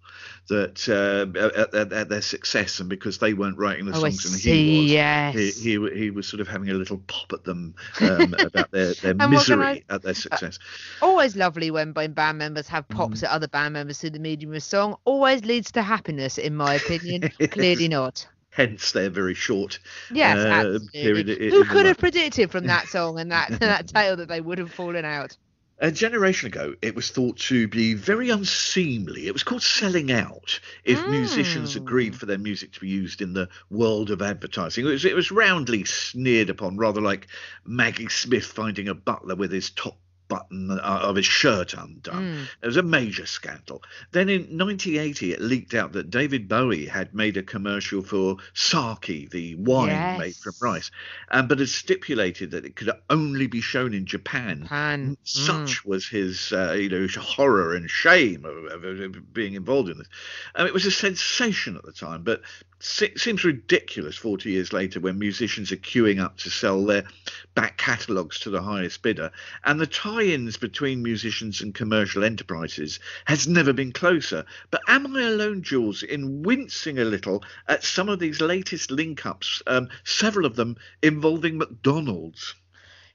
that uh, at, at, at their success, and because they weren't writing the Oh, songs and he was, yes. he, he he was sort of having a little pop at them um, about their, their And what can misery I- at their success. always lovely when, band members have Mm. pops at other band members through the medium of a song. Always leads to happiness, in my opinion. Clearly not. Hence their very short Yes, uh, absolutely. period. Who could have predicted from that song and that that tale that they would have fallen out? A generation ago, it was thought to be very unseemly. It was called selling out if musicians Mm. agreed for their music to be used in the world of advertising. It was, it was roundly sneered upon, rather like Maggie Smith finding a butler with his top button uh, of his shirt undone. It was a major scandal. Then in 1980, it leaked out that David Bowie had made a commercial for Sake, the wine made from rice, um, but had stipulated that it could only be shown in Japan. Japan, Such was his, uh, you know, horror and shame of, of, of being involved in this. Um, it was a sensation at the time, but seems ridiculous 40 years later when musicians are queuing up to sell their back catalogues to the highest bidder. And the tie ins between musicians and commercial enterprises has never been closer. But am I alone, Jules, in wincing a little at some of these latest link ups, um, several of them involving McDonald's?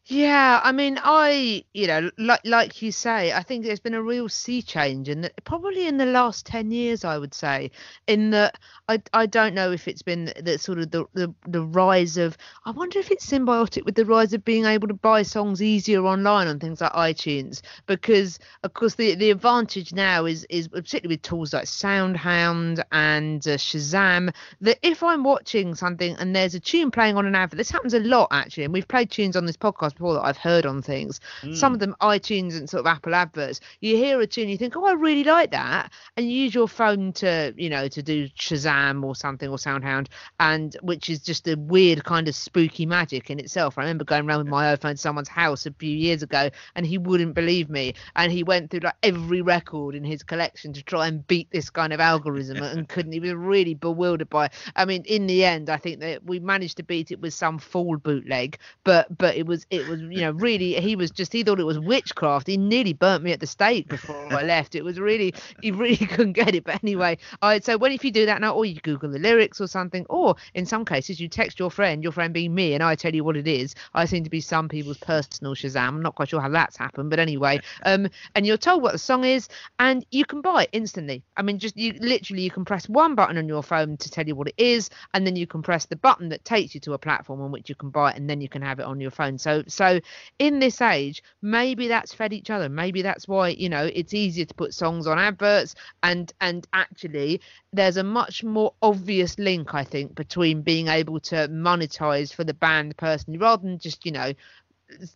Yeah, I mean, I, you know, like like you say, I think there's been a real sea change, and probably in the last ten years, I would say, in that I I don't know if it's been the sort of the the, the rise of. I wonder if it's symbiotic with the rise of being able to buy songs easier online on things like iTunes, because of course the the advantage now is is particularly with tools like SoundHound and uh, Shazam that if I'm watching something and there's a tune playing on an advert, this happens a lot actually, and we've played tunes on this podcast before that I've heard on things. Some mm. of them iTunes and sort of Apple adverts. You hear a tune, you think, oh, I really like that, and you use your phone to, you know, to do Shazam or something or SoundHound, and which is just a weird kind of spooky magic in itself. I remember going around with my iPhone to someone's house a few years ago, and he wouldn't believe me, and he went through like every record in his collection to try and beat this kind of algorithm and couldn't. He was really bewildered by. It. I mean, in the end, I think that we managed to beat it with some full bootleg, but but it was it was you know really he was just he thought it was witchcraft. He nearly burnt me at the stake before I left. It was really he really couldn't get it. But anyway, I so when if you do that now, or you Google the lyrics or something, or in some cases you text your friend, your friend being me, and I tell you what it is. I seem to be some people's personal Shazam. I'm not quite sure how that's happened, but anyway, um, and you're told what the song is, and you can buy it instantly. I mean, just you literally you can press one button on your phone to tell you what it is, and then you can press the button that takes you to a platform on which you can buy it, and then you can have it on your phone. So so in this age, maybe that's fed each other. Maybe that's why you know it's easier to put songs on adverts, and and actually there's a much more obvious link I think between being able to monetize for the band personally rather than just you know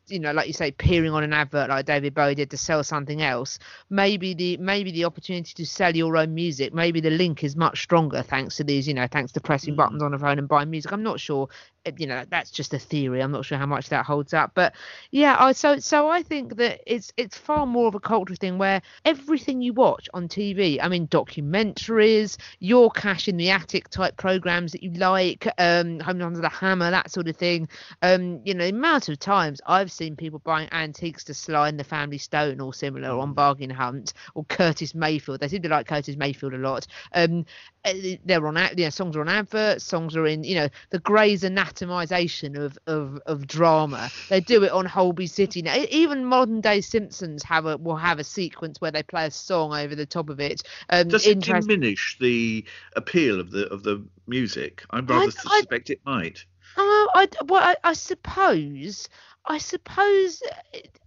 you know, like you say, peering on an advert like David Bowie did to sell something else, maybe the maybe the opportunity to sell your own music, maybe the link is much stronger thanks to these, you know, thanks to pressing hmm. buttons on a phone and buying music. I'm not sure, you know, that's just a theory. I'm not sure how much that holds up, but yeah, I so so I think that it's it's far more of a cultural thing where everything you watch on TV, I mean, documentaries, your cash in the attic type programs that you like, um, Home Under the Hammer, that sort of thing. Um, you know, the amount of times I've seen people buying antiques to Sly and the Family Stone or similar on Bargain Hunt or Curtis Mayfield. They seem to like Curtis Mayfield a lot. Um, eh, they're on, you know, songs are on adverts, songs are in, you know, the Grey's anatomization of of of drama. They do it on Holby City now. Even modern day Simpsons have a will have a sequence where they play a song over the top of it. Um, Does it interest- diminish the appeal of the of the music? I rather I- suspect it might. Oh, I well, I, I suppose, I suppose,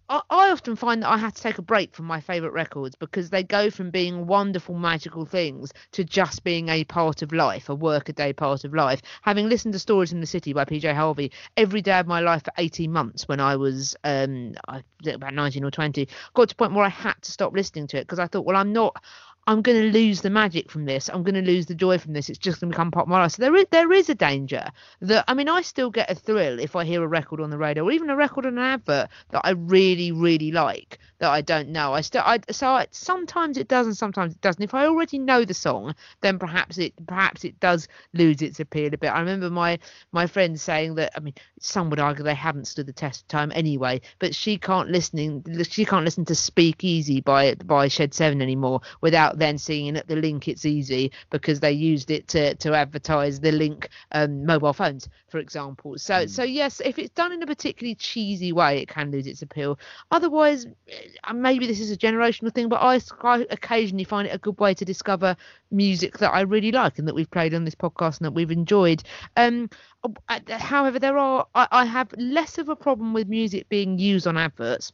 I, I often find that I have to take a break from my favourite records because they go from being wonderful, magical things to just being a part of life, a workaday part of life. Having listened to Stories in the City by PJ Harvey every day of my life for 18 months when I was um I, about 19 or 20, got to a point where I had to stop listening to it because I thought, well, I'm not. I'm going to lose the magic from this. I'm going to lose the joy from this. It's just going to become part of my life. So there is there is a danger that I mean I still get a thrill if I hear a record on the radio or even a record on an advert that I really really like that I don't know. I still I so I, sometimes it does and sometimes it doesn't. If I already know the song, then perhaps it perhaps it does lose its appeal a bit. I remember my my friend saying that I mean some would argue they haven't stood the test of time anyway, but she can't listening she can't listen to Speak Easy by by Shed Seven anymore without then seeing at the link it's easy because they used it to to advertise the link um, mobile phones, for example. So so yes, if it's done in a particularly cheesy way, it can lose its appeal. Otherwise, maybe this is a generational thing, but I, I occasionally find it a good way to discover music that I really like and that we've played on this podcast and that we've enjoyed. Um, uh, however, there are I, I have less of a problem with music being used on adverts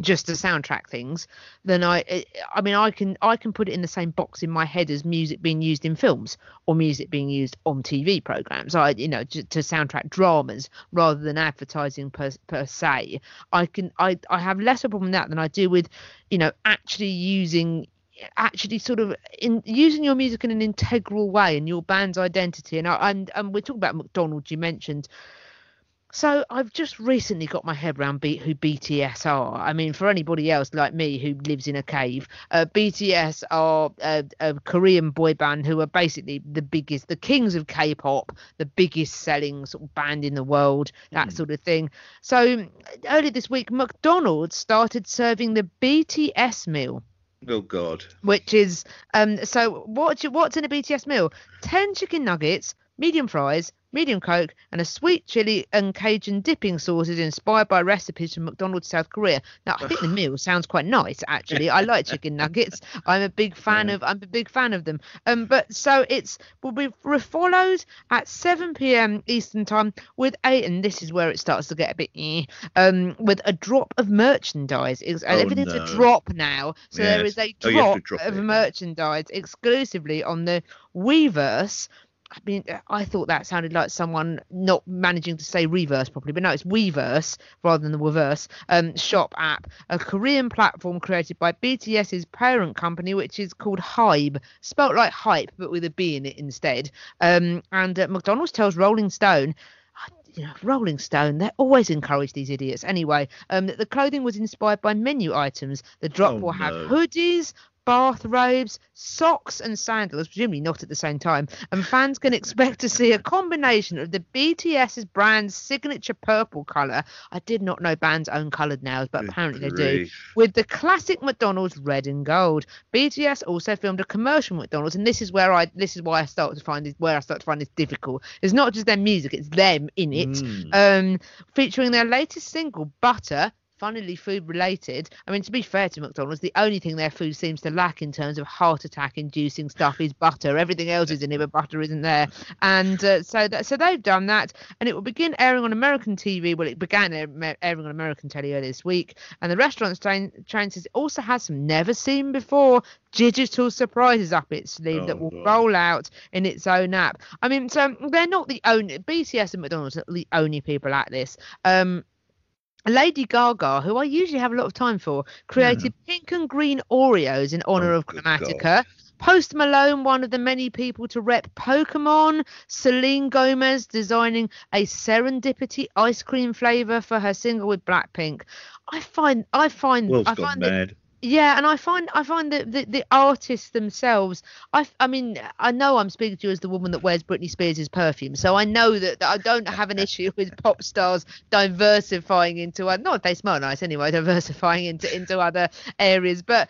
just to soundtrack things, then I I- I mean I can I can put it in the same box in my head as music being used in films or music being used on TV programs. I you know to, to soundtrack dramas rather than advertising per per se. I can I I have less of a problem with that than I do with you know actually using actually sort of in using your music in an integral way in your band's identity and I, and and we're talking about McDonald's you mentioned so I've just recently got my head around B- who BTS are. I mean, for anybody else like me who lives in a cave, uh, BTS are a, a Korean boy band who are basically the biggest, the kings of K-pop, the biggest selling sort of band in the world, that sort of thing. So earlier this week, McDonald's started serving the BTS meal Oh God. which is um so what what's in a BTS meal? Ten chicken nuggets, medium fries, medium coke, and a sweet chili and Cajun dipping sauces inspired by recipes from McDonald's South Korea. Now I think the meal sounds quite nice actually. I like chicken nuggets. I'm a big fan Yeah. of I'm a big fan of them. Um but so it's will be followed at 7 p.m. Eastern time with a and this is where it starts to get a bit eh, um with a drop of merchandise. It's, Oh, everything's a drop now. So there Yes. is a Oh, you have to drop drop of it. merchandise exclusively on the Weverse. I mean, I thought that sounded like someone not managing to say reverse properly, but no, it's Weverse rather than the reverse um, shop app, a Korean platform created by BTS's parent company, which is called Hybe, spelt like hype but with a B in it instead. Um, and uh, McDonald's tells Rolling Stone you know, Rolling Stone, they always encourage these idiots. Anyway, um, the clothing was inspired by menu items. The drop Oh, will have no. hoodies, bathrobes, socks, and sandals, presumably not at the same time. And fans can expect to see a combination of the BTS's brand's signature purple colour. I did not know bands own coloured nails, but apparently they do with the classic McDonald's red and gold. BTS also filmed a commercial with McDonald's, and this is where I this is why I start to find this where I start to find this difficult. It's not just their music; it's them in it, Mm. um, featuring their latest single, Butter. Funnily food related. I mean, to be fair to McDonald's, the only thing their food seems to lack in terms of heart attack inducing stuff is butter. Everything else is in it, but butter isn't there. And uh, so that so they've done that, and it will begin airing on American TV. Well, it began airing on American telly earlier this week, and the restaurant chain, chain says it also has some never seen before digital surprises up its sleeve that Oh, will God. roll out in its own app. I mean, so they're not the only BTS and McDonald's are not the only people at this. Um, Lady Gaga, who I usually have a lot of time for, created pink and green Oreos in honor Oh, of Chromatica. Post Malone, one of the many people to rep Pokemon. Selena Gomez designing a serendipity ice cream flavor for her single with Blackpink. I find, I find, World's I find that. Yeah, and I find I find that the, the artists themselves. I mean I know I'm speaking to you as the woman that wears Britney Spears' perfume, so I know that, that I don't have an issue with pop stars diversifying into uh, not they smell nice anyway, diversifying into into other areas. But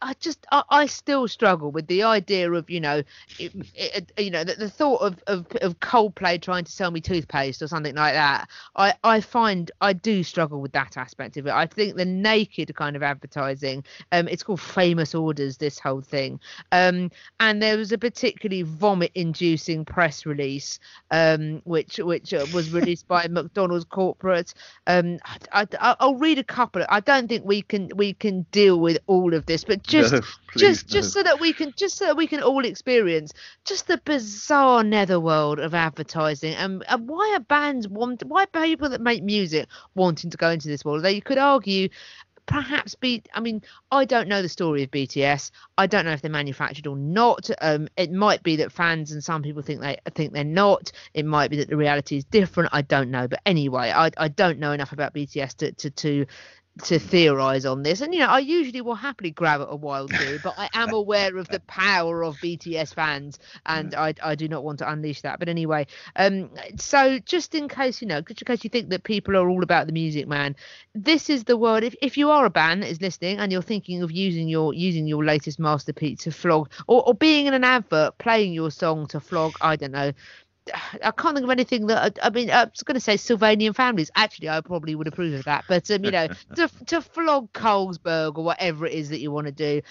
I just I, I still struggle with the idea of you know it, it, you know the, the thought of, of of Coldplay trying to sell me toothpaste or something like that. I I find I do struggle with that aspect of it. I think the naked kind of advertising. Um, it's called famous orders. This whole thing. Um, and there was a particularly vomit-inducing press release, um, which which uh, was released by McDonald's corporate. Um, I, I, I'll read a couple. I don't think we can we can deal with all of this, but just No, just please, just no. so that we can just so that we can all experience just the bizarre netherworld of advertising and, and why are bands want why are people that make music wanting to go into this world they could argue perhaps be i mean i don't know the story of bts i don't know if they're manufactured or not. Um it might be that fans and some people think they think they're not. It might be that the reality is different. I don't know. But anyway i, I don't know enough about bts to to, to to theorize on this. And you know i usually will happily grab at a wild theory but i am aware of the power of bts fans and I, I do not want to unleash that. But anyway um so just in case you know just in case you think that people are all about the music man this is the word if, if you are a band that is listening and you're thinking of using your using your latest masterpiece to flog or, or being in an advert playing your song to flog i don't know I can't think of anything that I mean. I was going to say Sylvanian families. Actually, I probably would approve of that. But um, you know, to to flog Colesberg or whatever it is that you want to do,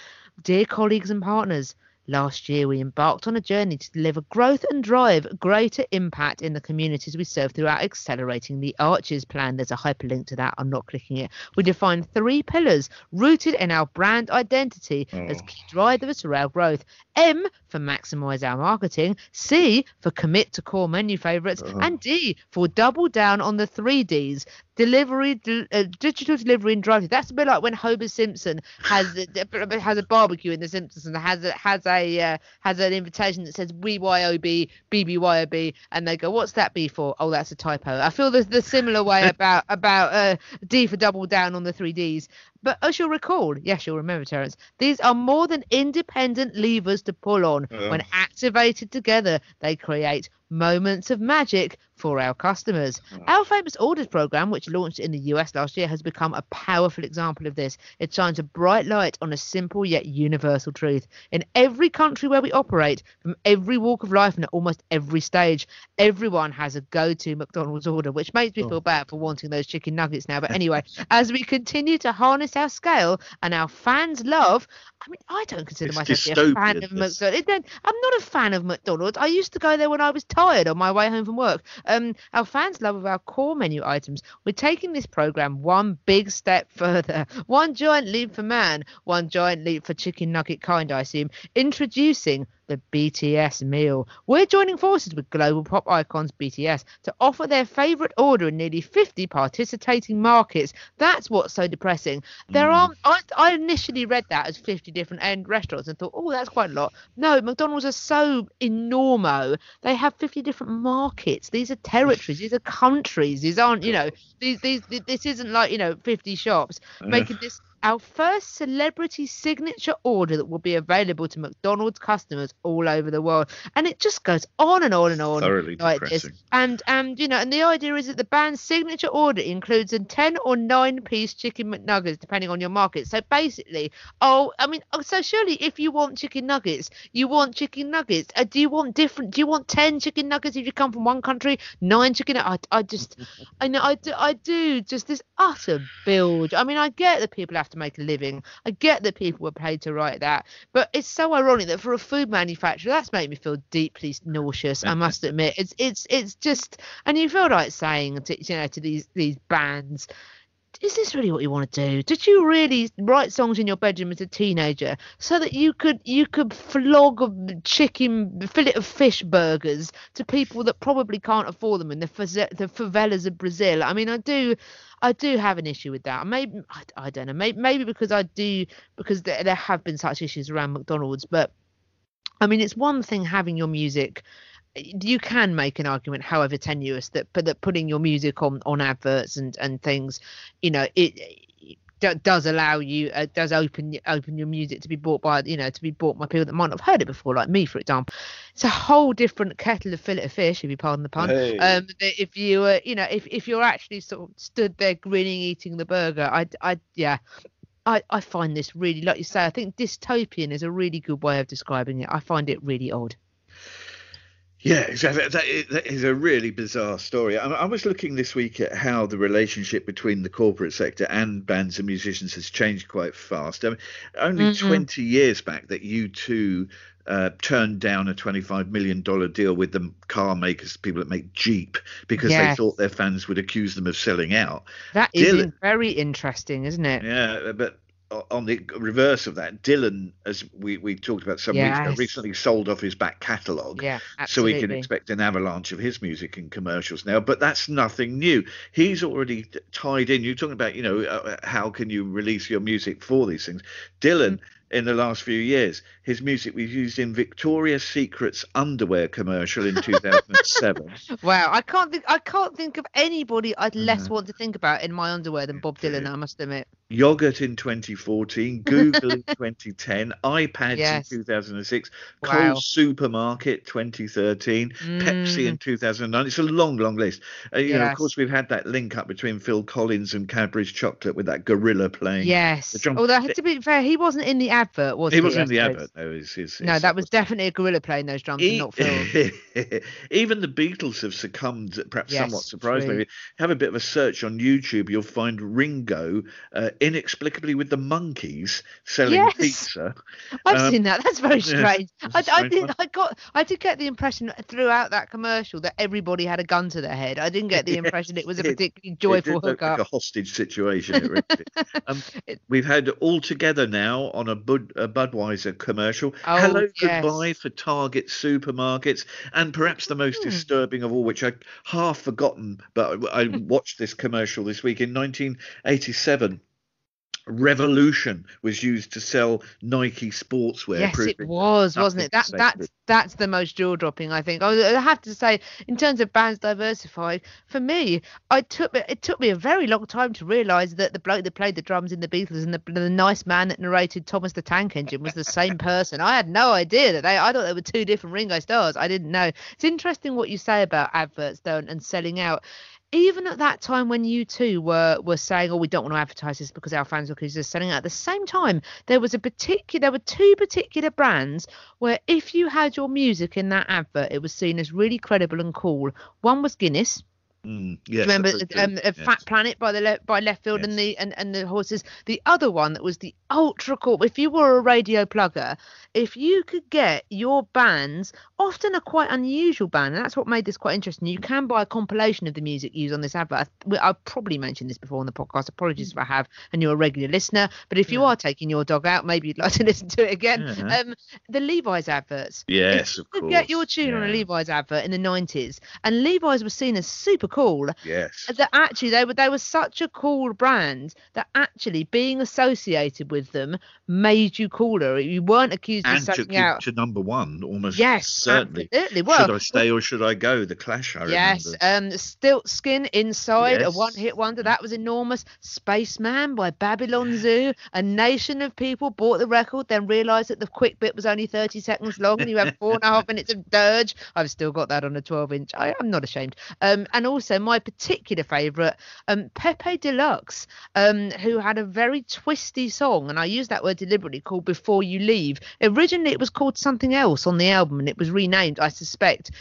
dear colleagues and partners, Last year, we embarked on a journey to deliver growth and drive greater impact in the communities we serve through our Accelerating the Arches plan. There's a hyperlink to that. I'm not clicking it. We defined three pillars rooted in our brand identity as Oh. key drivers for our growth. M for maximise our marketing. C for commit to core menu favourites. Oh. And D for double down on the three Ds delivery, d- uh, digital delivery, and drive. That's a bit like when Homer Simpson has a, has a barbecue in The Simpsons and has a, has a uh, has an invitation that says BYOB BBYOB, and they go, "What's that B for?" Oh, that's a typo. I feel there's the similar way about about uh, D for double down on the three Ds. But as you'll recall, yes, you'll remember, Terence, these are more than independent levers to pull on. When Oh. activated together, they create moments of magic for our customers. Our famous orders program, which launched in the US last year, has become a powerful example of this. It shines a bright light on a simple yet universal truth. In every country where we operate, from every walk of life and at almost every stage, everyone has a go to McDonald's order, which makes me oh. feel bad for wanting those chicken nuggets now. But anyway, as we continue to harness our scale and our fans' love, I mean, I don't consider It's myself a fan of. McDonald's. I'm not a fan of McDonald's. I used to go there when I was tired on my way home from work. Um, our fans love of our core menu items. We're taking this program one big step further, one giant leap for man, one giant leap for chicken nugget kind, I assume. Introducing the BTS meal. We're joining forces with global pop icons BTS to offer their favourite order in nearly 50 participating markets. That's what's so depressing. There Mm. aren't. I, I initially read that as 50 different end restaurants and thought, oh, that's quite a lot. No, McDonald's are so enormo. They have 50 different markets. These are territories. These are countries. These aren't, you know, these these this isn't like you know 50 shops making this our first celebrity signature order that will be available to McDonald's customers all over the world. And it just goes on and on and on. Thoroughly like this. And and you know, and the idea is that the band's signature order includes a ten or nine piece chicken McNuggets, depending on your market. So basically, oh, I mean, oh, so surely if you want chicken nuggets, you want chicken nuggets. Uh, do you want different? Do you want ten chicken nuggets if you come from one country? Nine chicken? I, I just, I know, I do, I do. Just this utter bilge. I mean, I get that people have to make a living. I get that people were paid to write that, but it's so ironic that for a food manufacturer, that's made me feel deeply nauseous. I must admit, it's it's it's just, and you feel like saying to you know to these these bands. Is this really what you want to do? Did you really write songs in your bedroom as a teenager so that you could you could flog a chicken fillet of fish burgers to people that probably can't afford them in the the favelas of Brazil? I mean, I do I do have an issue with that. Maybe I, I don't know. Maybe, maybe because I do because there, there have been such issues around McDonald's. But I mean, it's one thing having your music. You can make an argument, however tenuous, that but that putting your music on on adverts and and things, you know, it. it does allow you uh, does open open your music to be bought by you know to be bought by people that might not have heard it before like me for example it's a whole different kettle of fillet of fish if you pardon the pun Hey. um if you uh, you know if, if you're actually sort of stood there grinning eating the burger i i yeah I, I find this really like you say i think dystopian is a really good way of describing it i find it really odd Yeah, exactly. That is, that is a really bizarre story. I, I was looking this week at how the relationship between the corporate sector and bands and musicians has changed quite fast. I mean, only Mhm. 20 years back that U2 uh, turned down a $25 million deal with the car makers, people that make Jeep, because they thought their fans would accuse them of selling out. that is Dylan- in- very interesting isn't it Yeah, but Uh, on the reverse of that, Dylan, as we, we talked about some weeks ago, recently sold off his back catalogue. yeah So we can expect an avalanche of his music and commercials now, but that's nothing new. He's already tied in. You're talking about, you know, uh, uh, how can you release your music for these things? Dylan, mm. In the last few years, his music was used in Victoria's Secret's underwear commercial in 2007. Wow, I can't think. I can't think of anybody I'd less Uh-huh. want to think about in my underwear than Bob Dylan. I must admit. Yogurt in 2014, Google in 2010, iPads Yes. in 2006, Wow. Coles Supermarket 2013, Pepsi in 2009. It's a long, long list. Uh, you know, of Mm. Course, we've had that link up between Phil Collins and Cadbury's chocolate with that gorilla playing. Yes. Although to be fair, he wasn't in the advert, was He wasn't in the advert, though. His, his, No, that was definitely a gorilla playing those drums and E- not Phil. Even the Beatles have succumbed, perhaps Yes, somewhat surprisingly. true. If you Have a bit of a search on YouTube. You'll find Ringo uh, inexplicably with the Monkees selling Yes. pizza. I've Um, seen that. That's very strange. it's I, a I strange did. one. I got. I did get the impression throughout that commercial that everybody had a gun to their head. I didn't get the impression it was a it- particularly It joyful did look like a hostage situation. It really um, It- we've had all together now on a, Bud, a Budweiser commercial. Oh, Hello, yes. goodbye for Target supermarkets, and perhaps the most Hmm. disturbing of all, which I'd half forgotten, but I I watched this commercial this week in 1987. Revolution was used to sell Nike sportswear. Yes, it was, wasn't it? That that's that's the most jaw dropping. I think. I I have to say, in terms of bands diversified, for me, I took it took me a very long time to realise that the bloke that played the drums in the Beatles and the, the nice man that narrated Thomas the Tank Engine was the same person. I had no idea that they. I thought they were two different Ringo Starrs. I didn't know. It's interesting what you say about adverts though and, and selling out even at that time when U2 were were saying, "Oh, we don't want to advertise this because our fans are accused of selling out," at the same time, there was a particular, there were two particular brands where if you had your music in that advert, it was seen as really credible and cool. One was Guinness. Mm, yes, remember um, Yes. Fat Planet by the le- by Leftfield Yes. and the and, and the horses. The other one that was the ultra cool. If you were a radio plugger, if you could get your bands, often a quite unusual band, and that's what made this quite interesting. You can buy a compilation of the music used on this advert. I, i've probably mentioned this before on the podcast. Apologies if I have, and you're a regular listener. But if you Yeah. are taking your dog out, maybe you'd like to listen to it again. Yeah. Um, the Levi's adverts. Yes, if you of could course. get your tune on a. Levi's advert in the 90s, and Levi's was seen as super cool Yes. that actually they were they were such a cool brand that actually being associated with them made you cooler. You weren't accused of and took selling you out. to number one almost Yes, certainly. absolutely. Well, should I stay or should I go? The Clash, I Yes, remember. um, Stiltskin Inside, a one-hit wonder. That was enormous. Spaceman by Babylon Zoo. A nation of people bought the record, then realised that the quick bit was only 30 seconds long, and you had four and a half minutes of dirge. I've still got that on a 12-inch. I, I'm not ashamed. Um, and also my particular favourite, um, Pepe Deluxe, um, who had a very twisty song, and I use that word deliberately, called "Before You Leave." Originally, it was called something else on the album, and it was renamed, I suspect,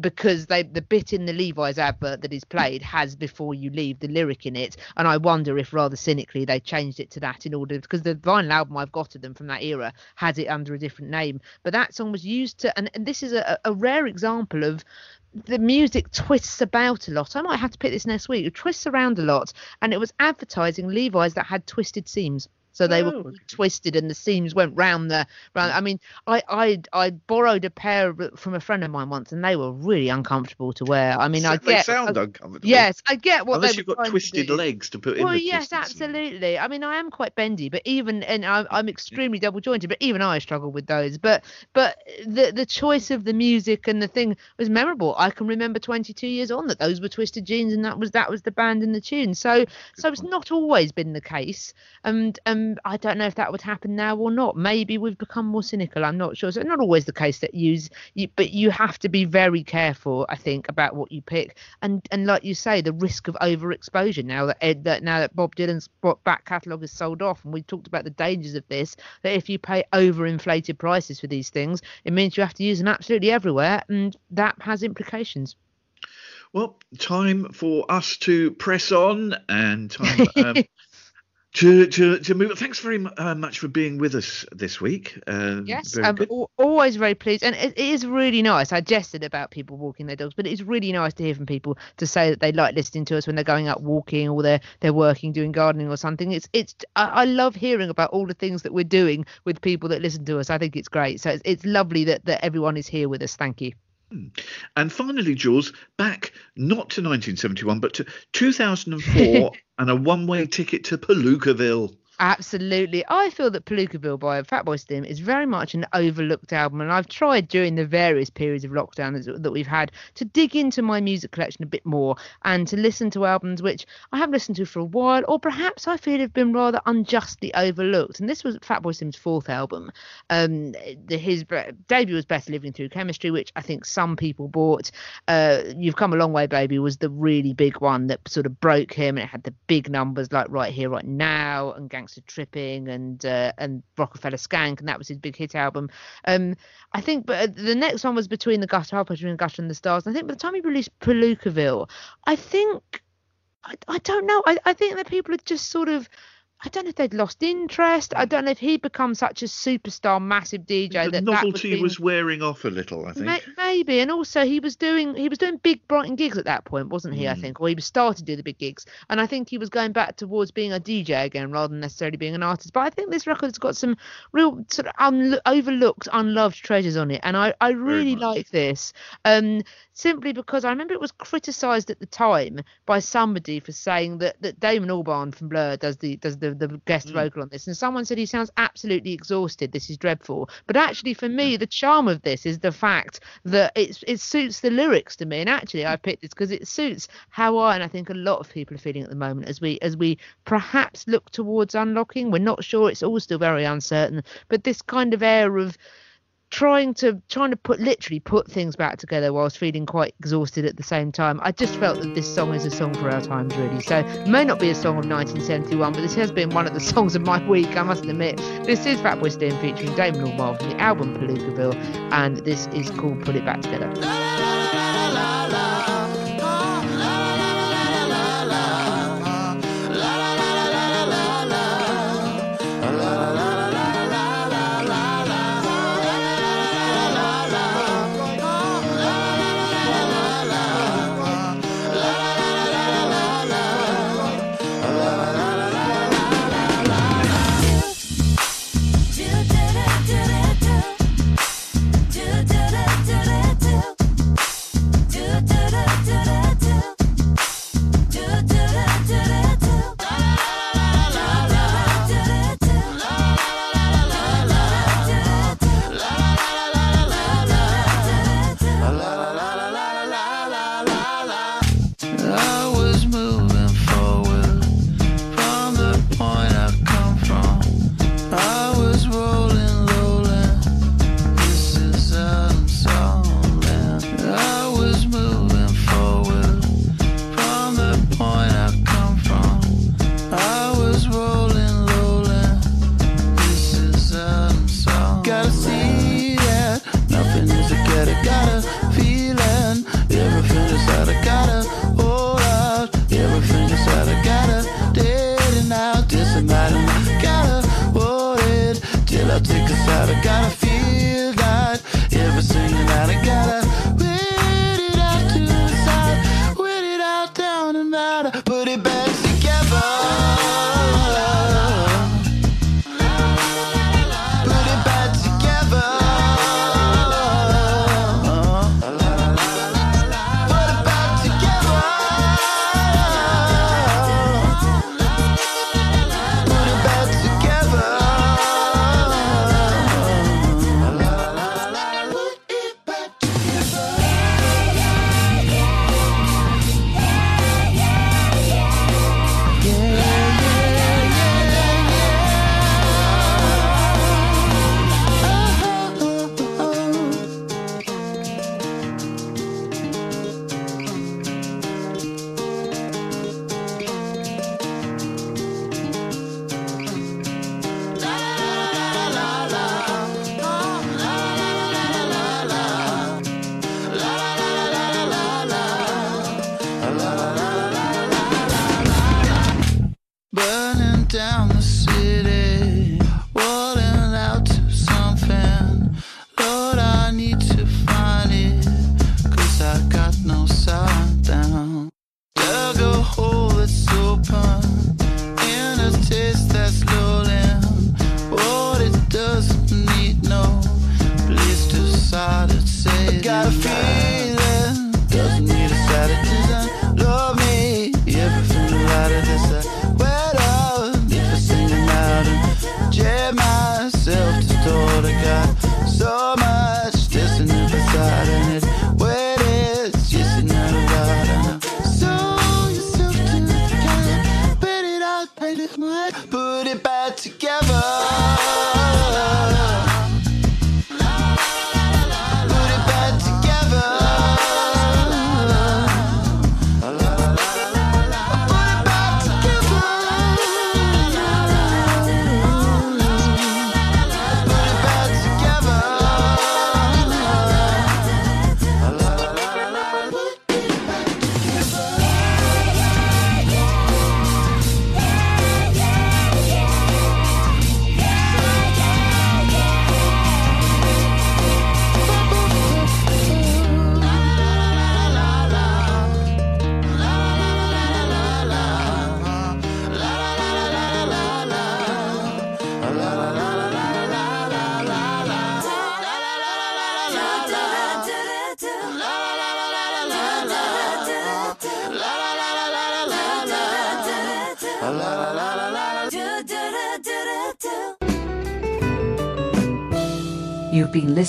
because they the bit in the Levi's advert that is played has "Before You Leave" the lyric in it, and I wonder if rather cynically they changed it to that in order because the vinyl album I've got of them from that era has it under a different name, but that song was used to, and, and this is a, a rare example of the music twists about a lot. I might have to pick this next week. It twists around a lot, and it was advertising Levi's that had twisted seams. So they Oh, were okay. twisted, and the seams went round the round. I mean, I I I borrowed a pair from a friend of mine once, and they were really uncomfortable to wear. I mean, I they get sound I- uncomfortable. yes, I get what Unless they you've got trying to twisted legs to put in Well, yes, absolutely. I mean, I am quite bendy, but even and I'm, I'm extremely double jointed, but even I struggle with those. But but the the choice of the music and the thing was memorable. I can remember 22 years on that those were Twisted Jeans, and that was that was the band and the tune. So so it's point. not always been the case, and um I don't know if that would happen now or not. Maybe we've become more cynical. I'm not sure. So not always the case that use you, but you have to be very careful. I think about what you pick, and and like you say, the risk of overexposure now that Ed, that now that Bob Dylan's back catalogue is sold off, and we talked about the dangers of this. That if you pay overinflated prices for these things, it means you have to use them absolutely everywhere, and that has implications. Well, time for us to press on and time um, to, to to move. Thanks very uh, much for being with us this week. Uh, Yes, very I'm good. al- always very pleased, and it, it is really nice. I jested about people walking their dogs, but it's really nice to hear from people to say that they like listening to us when they're going out walking or they're they're working, doing gardening or something. It's it's I, I love hearing about all the things that we're doing with people that listen to us. I think it's great. So it's, it's lovely that that everyone is here with us. Thank you. Hmm. And finally, Jules, back not to 1971, but to 2004 and a one-way ticket to Palookaville. Absolutely. I feel that Palooka Palookaville by Fatboy Slim is very much an overlooked album, and I've tried during the various periods of lockdown that, we've had to dig into my music collection a bit more and to listen to albums which I have listened to for a while, or perhaps I feel have been rather unjustly overlooked. And this was Fatboy Slim's fourth album. Um, his debut was Better Living Through Chemistry, which I think some people bought. Uh, You've Come a Long Way, Baby was the really big one that sort of broke him, and it had the big numbers like Right Here, Right Now, and Gangsta Gangster Tripping and uh, and Rockafeller Skank, and that was his big hit album. Um, I think, but uh, the next one was Between the Gutter, between the Gutter and the Stars. And I think by the time he released Palookaville, I think I, I don't know. I, I think that people had just sort of. I don't know if they'd lost interest. I don't know if he'd become such a superstar, massive DJ the that that novelty was wearing off a little, I think. May- maybe, and also he was doing he was doing big Brighton gigs at that point, wasn't he? I Mm. think, or he was starting to do the big gigs, and I think he was going back towards being a DJ again rather than necessarily being an artist. But I think this record's got some real sort of un- overlooked, unloved treasures on it, and I I really like this. Um, simply because I remember it was criticised at the time by somebody for saying that that Damon Albarn from Blur does the does the, the guest Mm. vocal on this, and someone said he sounds absolutely exhausted. This is dreadful. But actually, for me, the charm of this is the fact that it it suits the lyrics to me, and actually, I picked this because it suits how I and I think a lot of people are feeling at the moment as we as we perhaps look towards unlocking. We're not sure; it's all still very uncertain. But this kind of air of trying to trying to put literally put things back together whilst feeling quite exhausted at the same time. I just felt that this song is a song for our times really. So it may not be a song of 1971, but this has been one of the songs of my week. I must admit. This is Fatboy Slim featuring Damon Albarn from the album Palookaville, and this is called Put It Back Together.